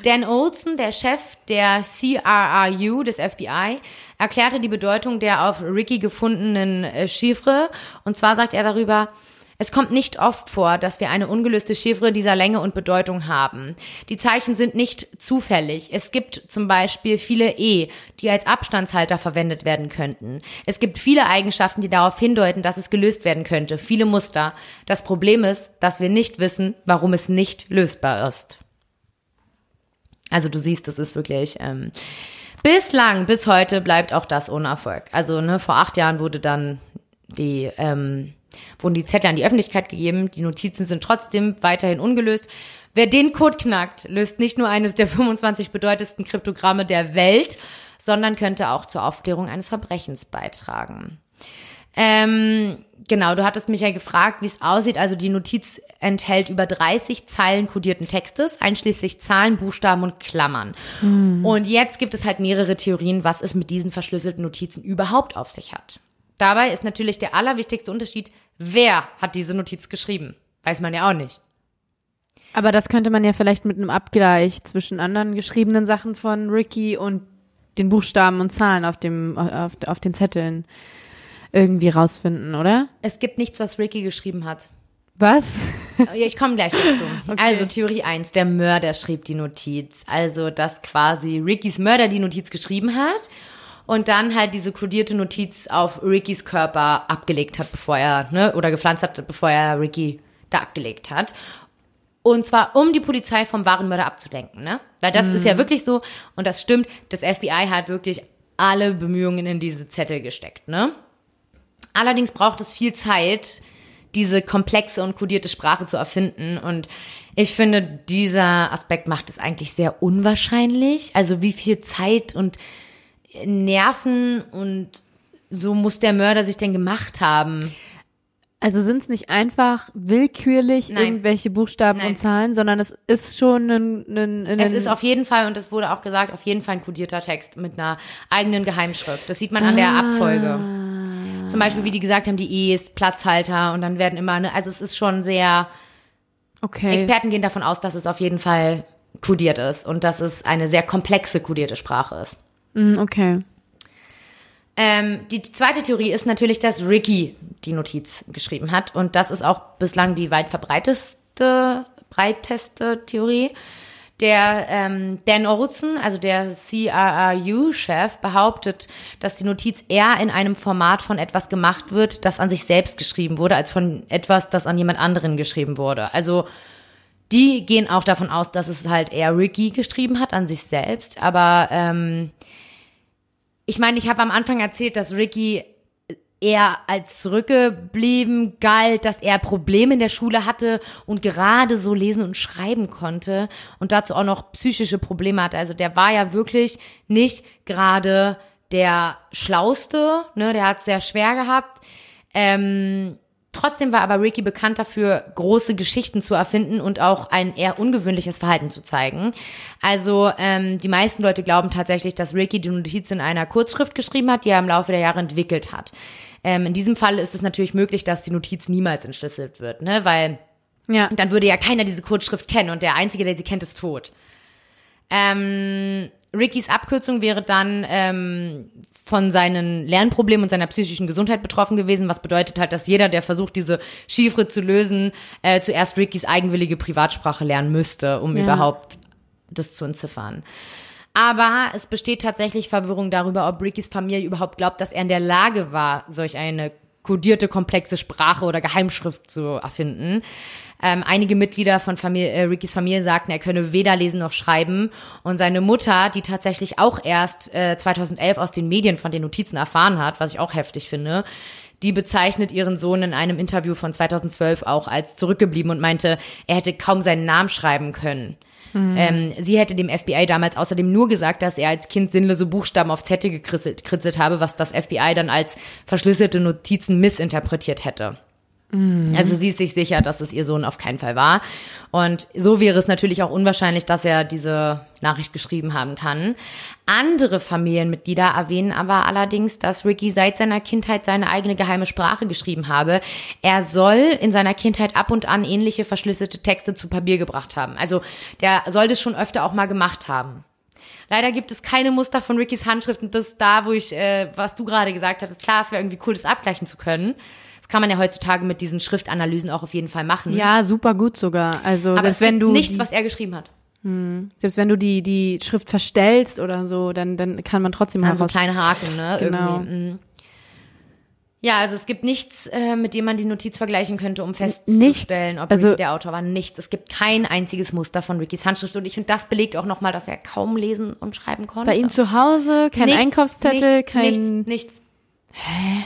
Dan Olson, der Chef der CRRU des FBI, erklärte die Bedeutung der auf Ricky gefundenen äh, Chiffre. Und zwar sagt er darüber, es kommt nicht oft vor, dass wir eine ungelöste Chiffre dieser Länge und Bedeutung haben. Die Zeichen sind nicht zufällig. Es gibt zum Beispiel viele E, die als Abstandshalter verwendet werden könnten. Es gibt viele Eigenschaften, die darauf hindeuten, dass es gelöst werden könnte. Viele Muster. Das Problem ist, dass wir nicht wissen, warum es nicht lösbar ist. Also du siehst, das ist wirklich ähm, bislang, bis heute bleibt auch das ohne Erfolg. Also ne, vor acht Jahren wurde dann die ähm, wurden die Zettel an die Öffentlichkeit gegeben. Die Notizen sind trotzdem weiterhin ungelöst. Wer den Code knackt, löst nicht nur eines der 25 bedeutendsten Kryptogramme der Welt, sondern könnte auch zur Aufklärung eines Verbrechens beitragen. Ähm, genau, du hattest mich ja gefragt, wie es aussieht. Also die Notiz enthält über 30 Zeilen kodierten Textes, einschließlich Zahlen, Buchstaben und Klammern. Und jetzt gibt es halt mehrere Theorien, was es mit diesen verschlüsselten Notizen überhaupt auf sich hat. Dabei ist natürlich der allerwichtigste Unterschied, Wer hat diese Notiz geschrieben? Weiß man ja auch nicht. Aber das könnte man ja vielleicht mit einem Abgleich zwischen anderen geschriebenen Sachen von Ricky und den Buchstaben und Zahlen auf dem auf, auf den Zetteln irgendwie rausfinden, oder? Es gibt nichts, was Ricky geschrieben hat. Was? Ja, ich komme gleich dazu. Okay. Also Theorie 1, der Mörder schrieb die Notiz. Also, dass quasi Rickys Mörder die Notiz geschrieben hat und dann halt diese kodierte Notiz auf Rickys Körper abgelegt hat, bevor er, ne, oder gepflanzt hat, bevor er Ricky da abgelegt hat. Und zwar, um die Polizei vom wahren Mörder abzulenken, ne? Weil das mhm. ist ja wirklich so, und das stimmt, das FBI hat wirklich alle Bemühungen in diese Zettel gesteckt, ne? Allerdings braucht es viel Zeit, diese komplexe und kodierte Sprache zu erfinden. Und ich finde, dieser Aspekt macht es eigentlich sehr unwahrscheinlich. Also wie viel Zeit und Nerven und so muss der Mörder sich denn gemacht haben? Also sind es nicht einfach willkürlich Nein. irgendwelche Buchstaben Nein. und Zahlen, sondern es ist schon ein, ein, ein Es ist auf jeden Fall, und es wurde auch gesagt, auf jeden Fall ein kodierter Text mit einer eigenen Geheimschrift. Das sieht man an ah. der Abfolge. Zum Beispiel, wie die gesagt haben, die E's, Platzhalter und dann werden immer, ne, also es ist schon sehr, okay. Experten gehen davon aus, dass es auf jeden Fall kodiert ist und dass es eine sehr komplexe kodierte Sprache ist. Mm, okay. Ähm, die, die zweite Theorie ist natürlich, dass Ricky die Notiz geschrieben hat und das ist auch bislang die weit verbreiteste, breiteste Theorie. Der ähm, Dan Orutzen, also der CRRU-Chef, behauptet, dass die Notiz eher in einem Format von etwas gemacht wird, das an sich selbst geschrieben wurde, als von etwas, das an jemand anderen geschrieben wurde. Also die gehen auch davon aus, dass es halt eher Ricky geschrieben hat an sich selbst. Aber ähm, ich meine, ich habe am Anfang erzählt, dass Ricky er als zurückgeblieben galt, dass er Probleme in der Schule hatte und gerade so lesen und schreiben konnte und dazu auch noch psychische Probleme hatte. Also der war ja wirklich nicht gerade der Schlauste, ne, der hat es sehr schwer gehabt. Ähm, Trotzdem war aber Ricky bekannt dafür, große Geschichten zu erfinden und auch ein eher ungewöhnliches Verhalten zu zeigen. Also ähm, die meisten Leute glauben tatsächlich, dass Ricky die Notiz in einer Kurzschrift geschrieben hat, die er im Laufe der Jahre entwickelt hat. Ähm, in diesem Fall ist es natürlich möglich, dass die Notiz niemals entschlüsselt wird, ne? Weil ja. dann würde ja keiner diese Kurzschrift kennen und der Einzige, der sie kennt, ist tot. Ähm, Rickys Abkürzung wäre dann ähm, von seinen Lernproblemen und seiner psychischen Gesundheit betroffen gewesen, was bedeutet halt, dass jeder, der versucht, diese Chiffre zu lösen, äh, zuerst Rickys eigenwillige Privatsprache lernen müsste, um ja. überhaupt das zu entziffern. Aber es besteht tatsächlich Verwirrung darüber, ob Rickys Familie überhaupt glaubt, dass er in der Lage war, solch eine kodierte, komplexe Sprache oder Geheimschrift zu erfinden. Ähm, einige Mitglieder von Familie, äh, Rickys Familie sagten, er könne weder lesen noch schreiben. Und seine Mutter, die tatsächlich auch erst äh, 2011 aus den Medien von den Notizen erfahren hat, was ich auch heftig finde, die bezeichnet ihren Sohn in einem Interview von 2012 auch als zurückgeblieben und meinte, er hätte kaum seinen Namen schreiben können. Mhm. Ähm, sie hätte dem FBI damals außerdem nur gesagt, dass er als Kind sinnlose Buchstaben auf Zettel gekritzelt habe, was das FBI dann als verschlüsselte Notizen missinterpretiert hätte. Mhm. Also sie ist sich sicher, dass es ihr Sohn auf keinen Fall war. Und so wäre es natürlich auch unwahrscheinlich, dass er diese Nachricht geschrieben haben kann. Andere Familienmitglieder erwähnen aber allerdings, dass Ricky seit seiner Kindheit seine eigene geheime Sprache geschrieben habe. Er soll in seiner Kindheit ab und an ähnliche verschlüsselte Texte zu Papier gebracht haben. Also der soll das schon öfter auch mal gemacht haben. Leider gibt es keine Muster von Rickys Handschrift und das da, wo ich, äh, was du gerade gesagt hattest, klar, es wäre irgendwie cool, das abgleichen zu können kann man ja heutzutage mit diesen Schriftanalysen auch auf jeden Fall machen. Ja, super gut sogar. Also Aber selbst wenn du nichts, was er geschrieben hat. Hm. Selbst wenn du die die Schrift verstellst oder so, dann dann kann man trotzdem mal so kleine Haken, ne? Genau. Mhm. Ja, also es gibt nichts, äh, mit dem man die Notiz vergleichen könnte, um festzustellen, nichts. ob also, der Autor war. Nichts. Es gibt kein einziges Muster von Rickys Handschrift und ich finde, das belegt auch nochmal, dass er kaum lesen und schreiben konnte. Bei ihm zu Hause kein nichts, Einkaufszettel, nichts, kein nichts, nichts. Hä?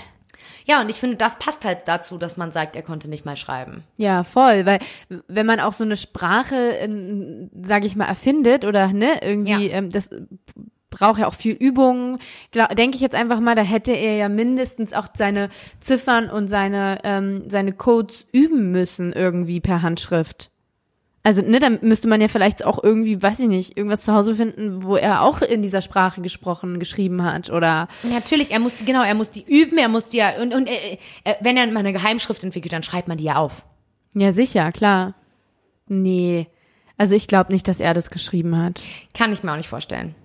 Ja, und ich finde, das passt halt dazu, dass man sagt, er konnte nicht mal schreiben. Ja, voll, weil wenn man auch so eine Sprache, sage ich mal, erfindet oder ne, irgendwie, ja. ähm, das braucht ja auch viel Übung. Denke ich jetzt einfach mal, da hätte er ja mindestens auch seine Ziffern und seine ähm, seine Codes üben müssen irgendwie per Handschrift. Also, ne, dann müsste man ja vielleicht auch irgendwie, weiß ich nicht, irgendwas zu Hause finden, wo er auch in dieser Sprache gesprochen, geschrieben hat oder. Natürlich, er muss, genau, er muss die üben, er muss die ja, und, und äh, äh, wenn er mal eine Geheimschrift entwickelt, dann schreibt man die ja auf. Ja, sicher, klar. Nee. Also ich glaube nicht, dass er das geschrieben hat. Kann ich mir auch nicht vorstellen.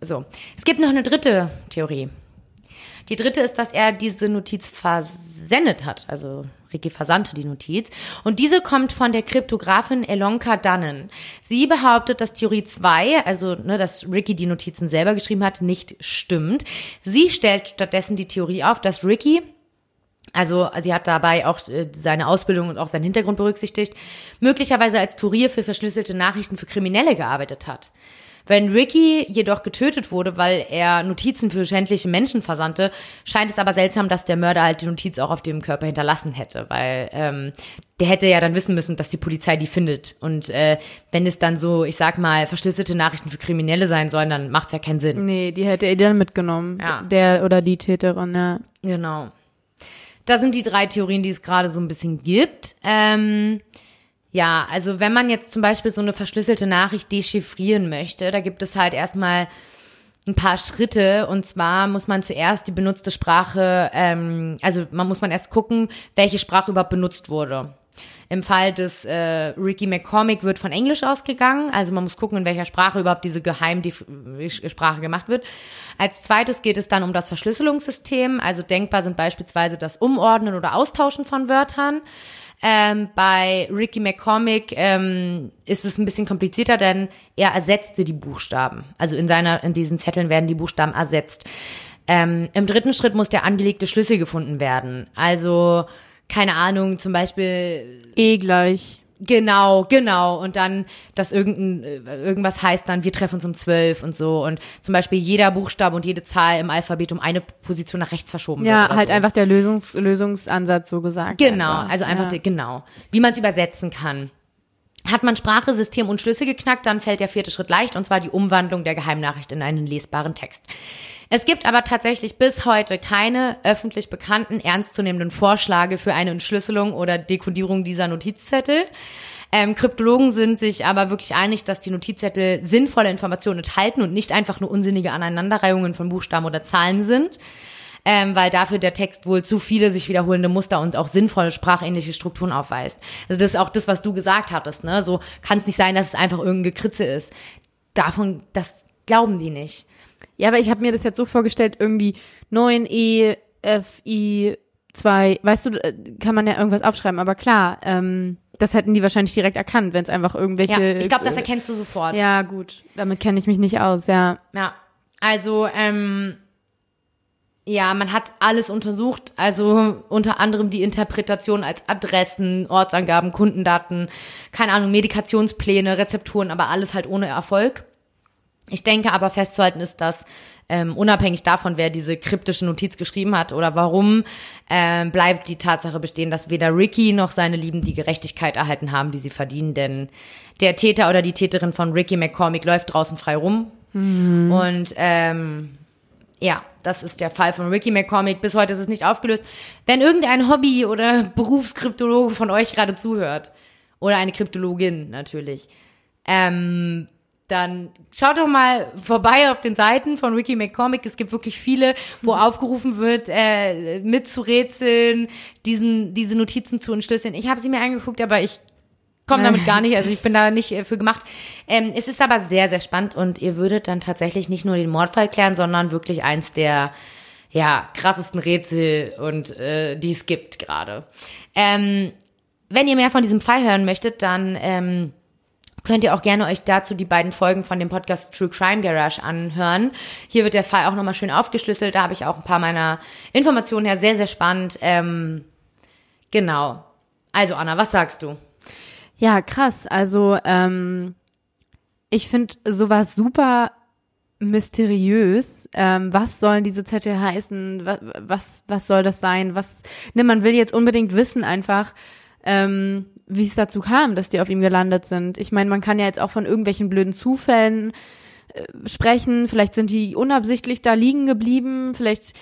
So. Es gibt noch eine dritte Theorie. Die dritte ist, dass er diese Notiz versendet hat. Also Ricky versandte die Notiz. Und diese kommt von der Kryptografin Elonka Dunnen. Sie behauptet, dass Theorie 2, also ne, dass Ricky die Notizen selber geschrieben hat, nicht stimmt. Sie stellt stattdessen die Theorie auf, dass Ricky also sie hat dabei auch äh, seine Ausbildung und auch seinen Hintergrund berücksichtigt, möglicherweise als Kurier für verschlüsselte Nachrichten für Kriminelle gearbeitet hat. Wenn Ricky jedoch getötet wurde, weil er Notizen für schändliche Menschen versandte, scheint es aber seltsam, dass der Mörder halt die Notiz auch auf dem Körper hinterlassen hätte, weil ähm, der hätte ja dann wissen müssen, dass die Polizei die findet. Und äh, wenn es dann so, ich sag mal, verschlüsselte Nachrichten für Kriminelle sein sollen, dann macht's ja keinen Sinn. Nee, die hätte er dann mitgenommen. Ja. Der oder die Täterin, ja. Genau. Das sind die drei Theorien, die es gerade so ein bisschen gibt. Ähm, ja, also wenn man jetzt zum Beispiel so eine verschlüsselte Nachricht dechiffrieren möchte, da gibt es halt erstmal ein paar Schritte und zwar muss man zuerst die benutzte Sprache, ähm, also man muss man erst gucken, welche Sprache überhaupt benutzt wurde. Im Fall des äh, Ricky McCormick wird von Englisch ausgegangen. Also man muss gucken, in welcher Sprache überhaupt diese Geheimsprache gemacht wird. Als zweites geht es dann um das Verschlüsselungssystem. Also denkbar sind beispielsweise das Umordnen oder Austauschen von Wörtern. Ähm, bei Ricky McCormick ähm, ist es ein bisschen komplizierter, denn er ersetzte die Buchstaben. Also in seiner, in diesen Zetteln werden die Buchstaben ersetzt. Ähm, Im dritten Schritt muss der angelegte Schlüssel gefunden werden. Also keine Ahnung, zum Beispiel E gleich. Genau, genau. Und dann, dass irgendein, äh, irgendwas heißt dann, wir treffen uns um zwölf und so. Und zum Beispiel jeder Buchstabe und jede Zahl im Alphabet um eine Position nach rechts verschoben ja, wird. Ja, halt so. einfach der Lösungs Lösungsansatz so gesagt. Genau, einfach. also einfach, ja. die, genau. Wie man es übersetzen kann. Hat man Sprache, System und Schlüssel geknackt, dann fällt der vierte Schritt leicht, und zwar die Umwandlung der Geheimnachricht in einen lesbaren Text. Es gibt aber tatsächlich bis heute keine öffentlich bekannten, ernstzunehmenden Vorschläge für eine Entschlüsselung oder Dekodierung dieser Notizzettel. Ähm, Kryptologen sind sich aber wirklich einig, dass die Notizzettel sinnvolle Informationen enthalten und nicht einfach nur unsinnige Aneinanderreihungen von Buchstaben oder Zahlen sind. Ähm, weil dafür der Text wohl zu viele sich wiederholende Muster und auch sinnvolle sprachähnliche Strukturen aufweist. Also das ist auch das, was du gesagt hattest, ne? So kann es nicht sein, dass es einfach irgendein Gekritze ist. Davon, das glauben die nicht. Ja, aber ich habe mir das jetzt so vorgestellt, irgendwie 9E, FI, 2, weißt du, äh, kann man ja irgendwas aufschreiben, aber klar, ähm, das hätten die wahrscheinlich direkt erkannt, wenn es einfach irgendwelche. Ja, ich glaube, das erkennst du sofort. Ja, gut. Damit kenne ich mich nicht aus, ja. Ja. Also, ähm, ja, man hat alles untersucht, also unter anderem die Interpretation als Adressen, Ortsangaben, Kundendaten, keine Ahnung, Medikationspläne, Rezepturen, aber alles halt ohne Erfolg. Ich denke aber festzuhalten ist, dass ähm, unabhängig davon, wer diese kryptische Notiz geschrieben hat oder warum, ähm, bleibt die Tatsache bestehen, dass weder Ricky noch seine Lieben die Gerechtigkeit erhalten haben, die sie verdienen. Denn der Täter oder die Täterin von Ricky McCormick läuft draußen frei rum. Mhm. Und ähm, ja, das ist der Fall von Ricky McCormick. Bis heute ist es nicht aufgelöst. Wenn irgendein Hobby- oder Berufskryptologe von euch gerade zuhört, oder eine Kryptologin natürlich, ähm, dann schaut doch mal vorbei auf den Seiten von Ricky McCormick. Es gibt wirklich viele, wo mhm. aufgerufen wird, äh, mitzurätseln, diesen, diese Notizen zu entschlüsseln. Ich habe sie mir angeguckt, aber ich komme damit gar nicht, also ich bin da nicht äh, für gemacht. Ähm, es ist aber sehr, sehr spannend und ihr würdet dann tatsächlich nicht nur den Mordfall klären, sondern wirklich eins der ja, krassesten Rätsel und äh, die es gibt gerade. Ähm, wenn ihr mehr von diesem Fall hören möchtet, dann ähm, könnt ihr auch gerne euch dazu die beiden Folgen von dem Podcast True Crime Garage anhören. Hier wird der Fall auch nochmal schön aufgeschlüsselt. Da habe ich auch ein paar meiner Informationen her. Sehr, sehr spannend. Ähm, genau. Also Anna, was sagst du? Ja, krass. Also ähm, ich finde sowas super mysteriös. Ähm, was sollen diese Zettel heißen? Was, was, was soll das sein? Was? Ne, man will jetzt unbedingt wissen einfach. Ähm, wie es dazu kam, dass die auf ihm gelandet sind. Ich meine, man kann ja jetzt auch von irgendwelchen blöden Zufällen äh, sprechen. Vielleicht sind die unabsichtlich da liegen geblieben. Vielleicht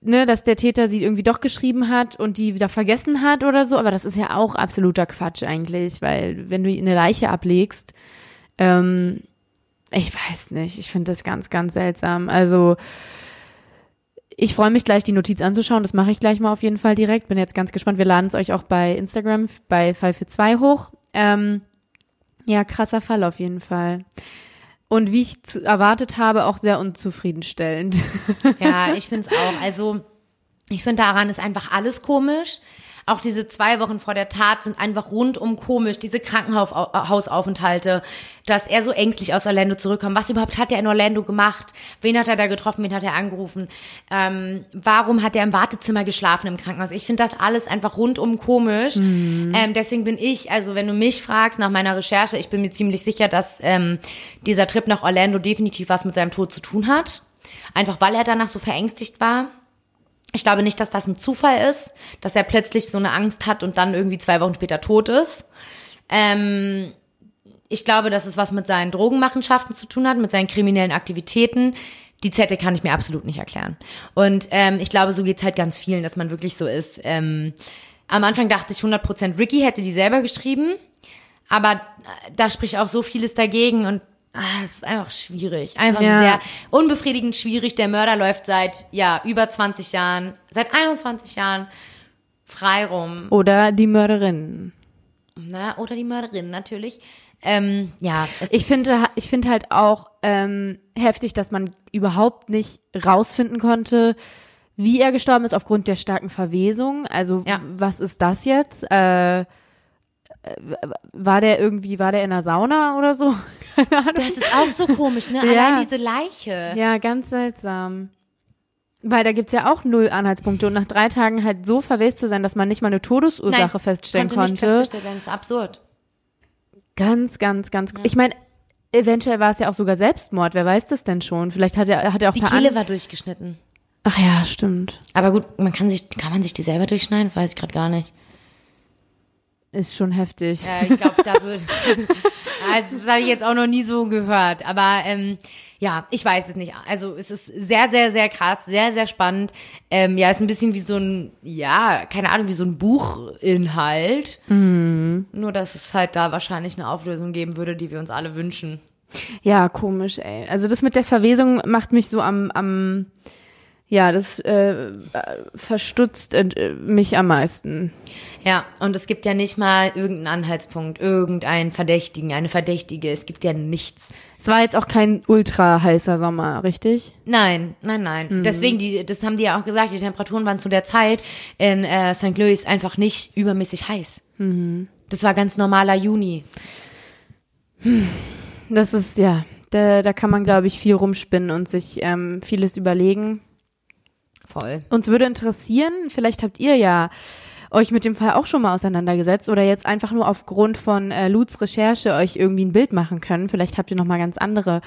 ne, dass der Täter sie irgendwie doch geschrieben hat und die wieder vergessen hat oder so, aber das ist ja auch absoluter Quatsch eigentlich, weil wenn du eine Leiche ablegst, ähm, ich weiß nicht, ich finde das ganz, ganz seltsam. Also ich freue mich gleich, die Notiz anzuschauen. Das mache ich gleich mal auf jeden Fall direkt. Bin jetzt ganz gespannt. Wir laden es euch auch bei Instagram bei Fall für zwei hoch. Ähm, ja, krasser Fall auf jeden Fall. Und wie ich zu, erwartet habe, auch sehr unzufriedenstellend. Ja, ich finde es auch. Also, ich finde daran ist einfach alles komisch. Auch diese zwei Wochen vor der Tat sind einfach rundum komisch. Diese Krankenhausaufenthalte, dass er so ängstlich aus Orlando zurückkommt. Was überhaupt hat er in Orlando gemacht? Wen hat er da getroffen? Wen hat er angerufen? Ähm, warum hat er im Wartezimmer geschlafen im Krankenhaus? Ich finde das alles einfach rundum komisch. Mhm. Ähm, deswegen bin ich, also wenn du mich fragst nach meiner Recherche, ich bin mir ziemlich sicher, dass ähm, dieser Trip nach Orlando definitiv was mit seinem Tod zu tun hat. Einfach weil er danach so verängstigt war. Ich glaube nicht, dass das ein Zufall ist, dass er plötzlich so eine Angst hat und dann irgendwie zwei Wochen später tot ist. Ähm, ich glaube, dass es was mit seinen Drogenmachenschaften zu tun hat, mit seinen kriminellen Aktivitäten. Die Zettel kann ich mir absolut nicht erklären. Und ähm, ich glaube, so geht's halt ganz vielen, dass man wirklich so ist. Ähm, am Anfang dachte ich 100%, Ricky hätte die selber geschrieben. Aber da spricht auch so vieles dagegen und Ah, es ist einfach schwierig. Einfach ja. sehr unbefriedigend schwierig. Der Mörder läuft seit, ja, über 20 Jahren, seit 21 Jahren frei rum. Oder die Mörderin. Na, oder die Mörderin, natürlich. Ähm, ja. Ich finde, ich finde halt auch ähm, heftig, dass man überhaupt nicht rausfinden konnte, wie er gestorben ist aufgrund der starken Verwesung. Also, ja. was ist das jetzt? Äh, war der irgendwie, war der in der Sauna oder so? das ist auch so komisch, ne? Ja. Allein diese Leiche. Ja, ganz seltsam. Weil da gibt's ja auch null Anhaltspunkte und nach drei Tagen halt so verwest zu sein, dass man nicht mal eine Todesursache Nein, feststellen konnte. Nicht festgestellt werden, das ist absurd. Ganz, ganz, ganz. Ja. Ich meine, eventuell war es ja auch sogar Selbstmord. Wer weiß das denn schon? Vielleicht hat er, hat er auch Die Kehle war durchgeschnitten. Ach ja, stimmt. Aber gut, man kann sich, kann man sich die selber durchschneiden? Das weiß ich gerade gar nicht. Ist schon heftig. Ja, ich glaube, da wird. also, das habe ich jetzt auch noch nie so gehört. Aber ähm, ja, ich weiß es nicht. Also es ist sehr, sehr, sehr krass, sehr, sehr spannend. Ähm, ja, ist ein bisschen wie so ein, ja, keine Ahnung, wie so ein Buchinhalt. Mhm. Nur, dass es halt da wahrscheinlich eine Auflösung geben würde, die wir uns alle wünschen. Ja, komisch, ey. Also das mit der Verwesung macht mich so am, am ja, das äh, verstutzt äh, mich am meisten. Ja, und es gibt ja nicht mal irgendeinen Anhaltspunkt, irgendeinen Verdächtigen, eine Verdächtige. Es gibt ja nichts. Es war jetzt auch kein ultra heißer Sommer, richtig? Nein, nein, nein. Mhm. Deswegen, die, das haben die ja auch gesagt, die Temperaturen waren zu der Zeit in äh, St. Louis einfach nicht übermäßig heiß. Mhm. Das war ganz normaler Juni. Das ist, ja, da, da kann man, glaube ich, viel rumspinnen und sich ähm, vieles überlegen. Voll. Uns würde interessieren, vielleicht habt ihr ja euch mit dem Fall auch schon mal auseinandergesetzt oder jetzt einfach nur aufgrund von äh, Luts Recherche euch irgendwie ein Bild machen können. Vielleicht habt ihr noch mal ganz andere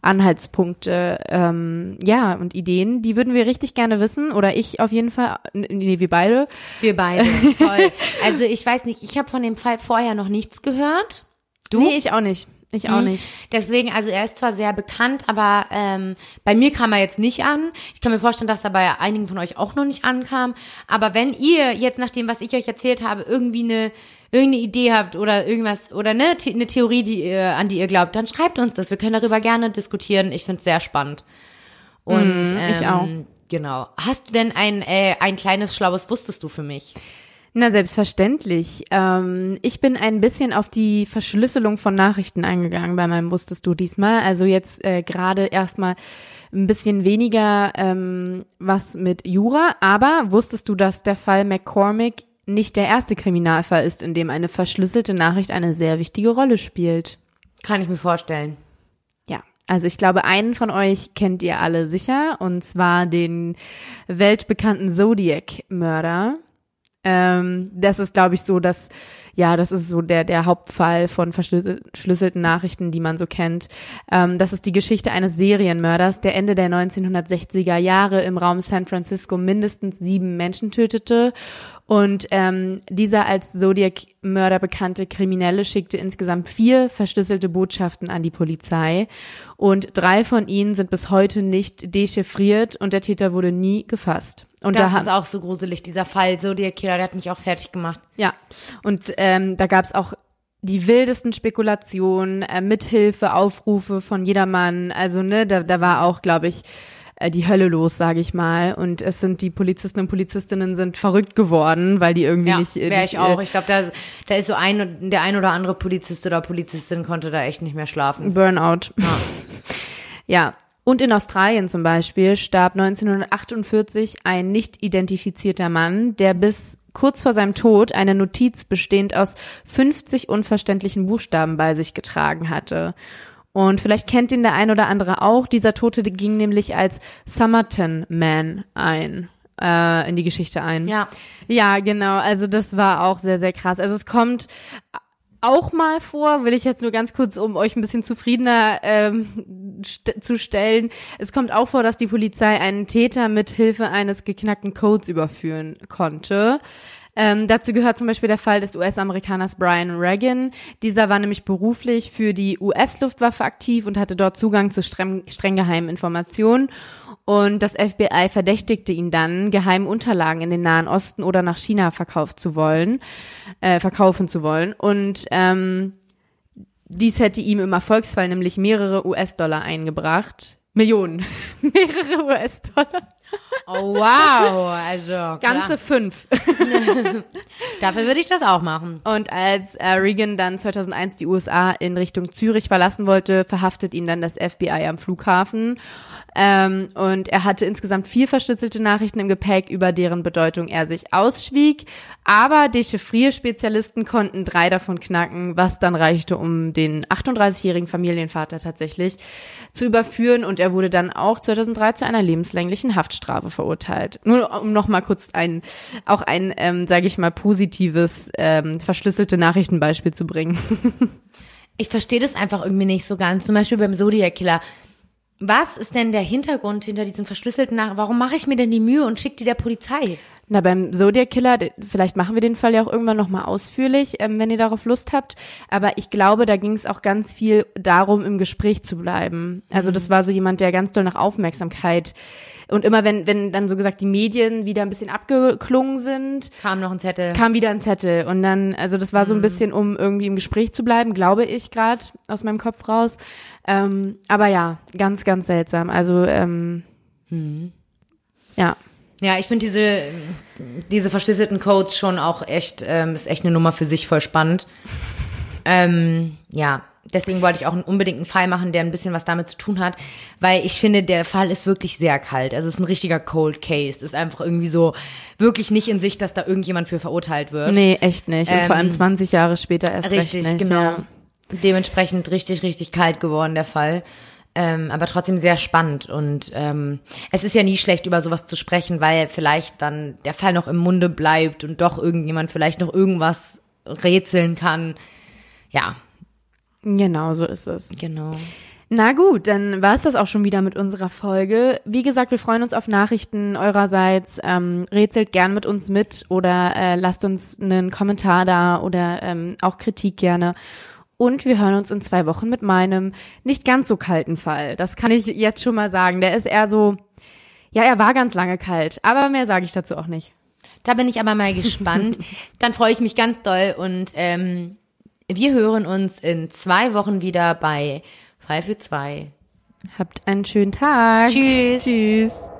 Anhaltspunkte, ähm, ja, und Ideen. Die würden wir richtig gerne wissen oder ich auf jeden Fall, nee, wir beide. Wir beide, voll. Also ich weiß nicht, ich habe von dem Fall vorher noch nichts gehört. Du? Nee, ich auch nicht. Ich auch mhm. nicht. Deswegen, also er ist zwar sehr bekannt, aber ähm, bei mir kam er jetzt nicht an. Ich kann mir vorstellen, dass er bei einigen von euch auch noch nicht ankam. Aber wenn ihr jetzt nach dem, was ich euch erzählt habe, irgendwie eine irgendeine Idee habt oder irgendwas oder ne, eine Theorie, die ihr, an die ihr glaubt, dann schreibt uns das. Wir können darüber gerne diskutieren. Ich finde es sehr spannend. Und mm, ich ähm, auch. Genau. Hast du denn ein, äh, ein kleines Schlaues Wusstest du für mich? Na, selbstverständlich. Ähm, ich bin ein bisschen auf die Verschlüsselung von Nachrichten eingegangen bei meinem Wusstest du diesmal. Also jetzt äh, gerade erstmal ein bisschen weniger ähm, was mit Jura, aber wusstest du, dass der Fall McCormick nicht der erste Kriminalfall ist, in dem eine verschlüsselte Nachricht eine sehr wichtige Rolle spielt? Kann ich mir vorstellen. Ja, also ich glaube, einen von euch kennt ihr alle sicher, und zwar den weltbekannten Zodiac-Mörder. Ähm, das ist, glaube ich, so das ja, das ist so der, der Hauptfall von verschlüsselten Nachrichten, die man so kennt. Ähm, das ist die Geschichte eines Serienmörders, der Ende der 1960er Jahre im Raum San Francisco mindestens sieben Menschen tötete und ähm, dieser als Zodiac-Mörder bekannte Kriminelle schickte insgesamt vier verschlüsselte Botschaften an die Polizei. Und drei von ihnen sind bis heute nicht dechiffriert und der Täter wurde nie gefasst. Und das da ist auch so gruselig, dieser Fall Zodiac Killer, der hat mich auch fertig gemacht. Ja, und ähm, da gab es auch die wildesten Spekulationen, äh, Mithilfe, Aufrufe von jedermann. Also, ne, da, da war auch, glaube ich, äh, die Hölle los, sage ich mal. Und es sind die Polizisten und Polizistinnen sind verrückt geworden, weil die irgendwie ja, nicht. Wäre nicht, ich auch. Ich glaube, da, da ist so ein, der ein oder andere Polizist oder Polizistin konnte da echt nicht mehr schlafen. Burnout. Ja. ja. Und in Australien zum Beispiel starb 1948 ein nicht identifizierter Mann, der bis kurz vor seinem Tod eine Notiz bestehend aus 50 unverständlichen Buchstaben bei sich getragen hatte. Und vielleicht kennt ihn der ein oder andere auch. Dieser Tote ging nämlich als Somerton Man ein äh, in die Geschichte ein. Ja. Ja, genau. Also das war auch sehr, sehr krass. Also es kommt auch mal vor, will ich jetzt nur ganz kurz, um euch ein bisschen zufriedener ähm, st zu stellen. Es kommt auch vor, dass die Polizei einen Täter mit Hilfe eines geknackten Codes überführen konnte. Ähm, dazu gehört zum Beispiel der Fall des US-Amerikaners Brian Reagan. Dieser war nämlich beruflich für die US-Luftwaffe aktiv und hatte dort Zugang zu streng, streng geheimen Informationen. Und das FBI verdächtigte ihn dann, geheime Unterlagen in den Nahen Osten oder nach China verkauft zu wollen, äh, verkaufen zu wollen. Und ähm, dies hätte ihm im Erfolgsfall nämlich mehrere US-Dollar eingebracht. Millionen. mehrere US-Dollar. Oh wow, also ganze fünf. Dafür würde ich das auch machen. Und als äh, Reagan dann 2001 die USA in Richtung Zürich verlassen wollte, verhaftet ihn dann das FBI am Flughafen ähm, und er hatte insgesamt vier verschlüsselte Nachrichten im Gepäck, über deren Bedeutung er sich ausschwieg. Aber Dechiffrierspezialisten konnten drei davon knacken, was dann reichte, um den 38-jährigen Familienvater tatsächlich zu überführen. Und er wurde dann auch 2003 zu einer lebenslänglichen Haftstrafe verurteilt. Nur um nochmal kurz ein, auch ein, ähm, sage ich mal, positives ähm, verschlüsselte Nachrichtenbeispiel zu bringen. ich verstehe das einfach irgendwie nicht so ganz. Zum Beispiel beim Zodiac Killer was ist denn der Hintergrund hinter diesen verschlüsselten Nachrichten? Warum mache ich mir denn die Mühe und schicke die der Polizei? Na, beim Zodiac Killer, vielleicht machen wir den Fall ja auch irgendwann nochmal ausführlich, ähm, wenn ihr darauf Lust habt. Aber ich glaube, da ging es auch ganz viel darum, im Gespräch zu bleiben. Also das mhm. war so jemand, der ganz doll nach Aufmerksamkeit und immer wenn, wenn dann so gesagt die Medien wieder ein bisschen abgeklungen sind, kam noch ein Zettel. Kam wieder ein Zettel. Und dann, also das war so ein mhm. bisschen, um irgendwie im Gespräch zu bleiben, glaube ich, gerade aus meinem Kopf raus. Ähm, aber ja, ganz, ganz seltsam. Also, ähm, hm. ja. Ja, ich finde diese, diese verschlüsselten Codes schon auch echt, ähm, ist echt eine Nummer für sich voll spannend. ähm, ja, deswegen wollte ich auch unbedingt einen Fall machen, der ein bisschen was damit zu tun hat, weil ich finde, der Fall ist wirklich sehr kalt. Also es ist ein richtiger Cold Case. Es ist einfach irgendwie so wirklich nicht in Sicht, dass da irgendjemand für verurteilt wird. Nee, echt nicht. Und ähm, vor allem 20 Jahre später erst richtig, recht nicht. genau. Ja. Dementsprechend richtig, richtig kalt geworden, der Fall. Ähm, aber trotzdem sehr spannend. Und ähm, es ist ja nie schlecht, über sowas zu sprechen, weil vielleicht dann der Fall noch im Munde bleibt und doch irgendjemand vielleicht noch irgendwas rätseln kann. Ja. Genau, so ist es. Genau. Na gut, dann war es das auch schon wieder mit unserer Folge. Wie gesagt, wir freuen uns auf Nachrichten eurerseits. Ähm, rätselt gern mit uns mit oder äh, lasst uns einen Kommentar da oder ähm, auch Kritik gerne. Und wir hören uns in zwei Wochen mit meinem nicht ganz so kalten Fall. Das kann ich jetzt schon mal sagen. Der ist eher so, ja, er war ganz lange kalt, aber mehr sage ich dazu auch nicht. Da bin ich aber mal gespannt. Dann freue ich mich ganz doll und ähm, wir hören uns in zwei Wochen wieder bei 5 für 2. Habt einen schönen Tag. Tschüss. Tschüss.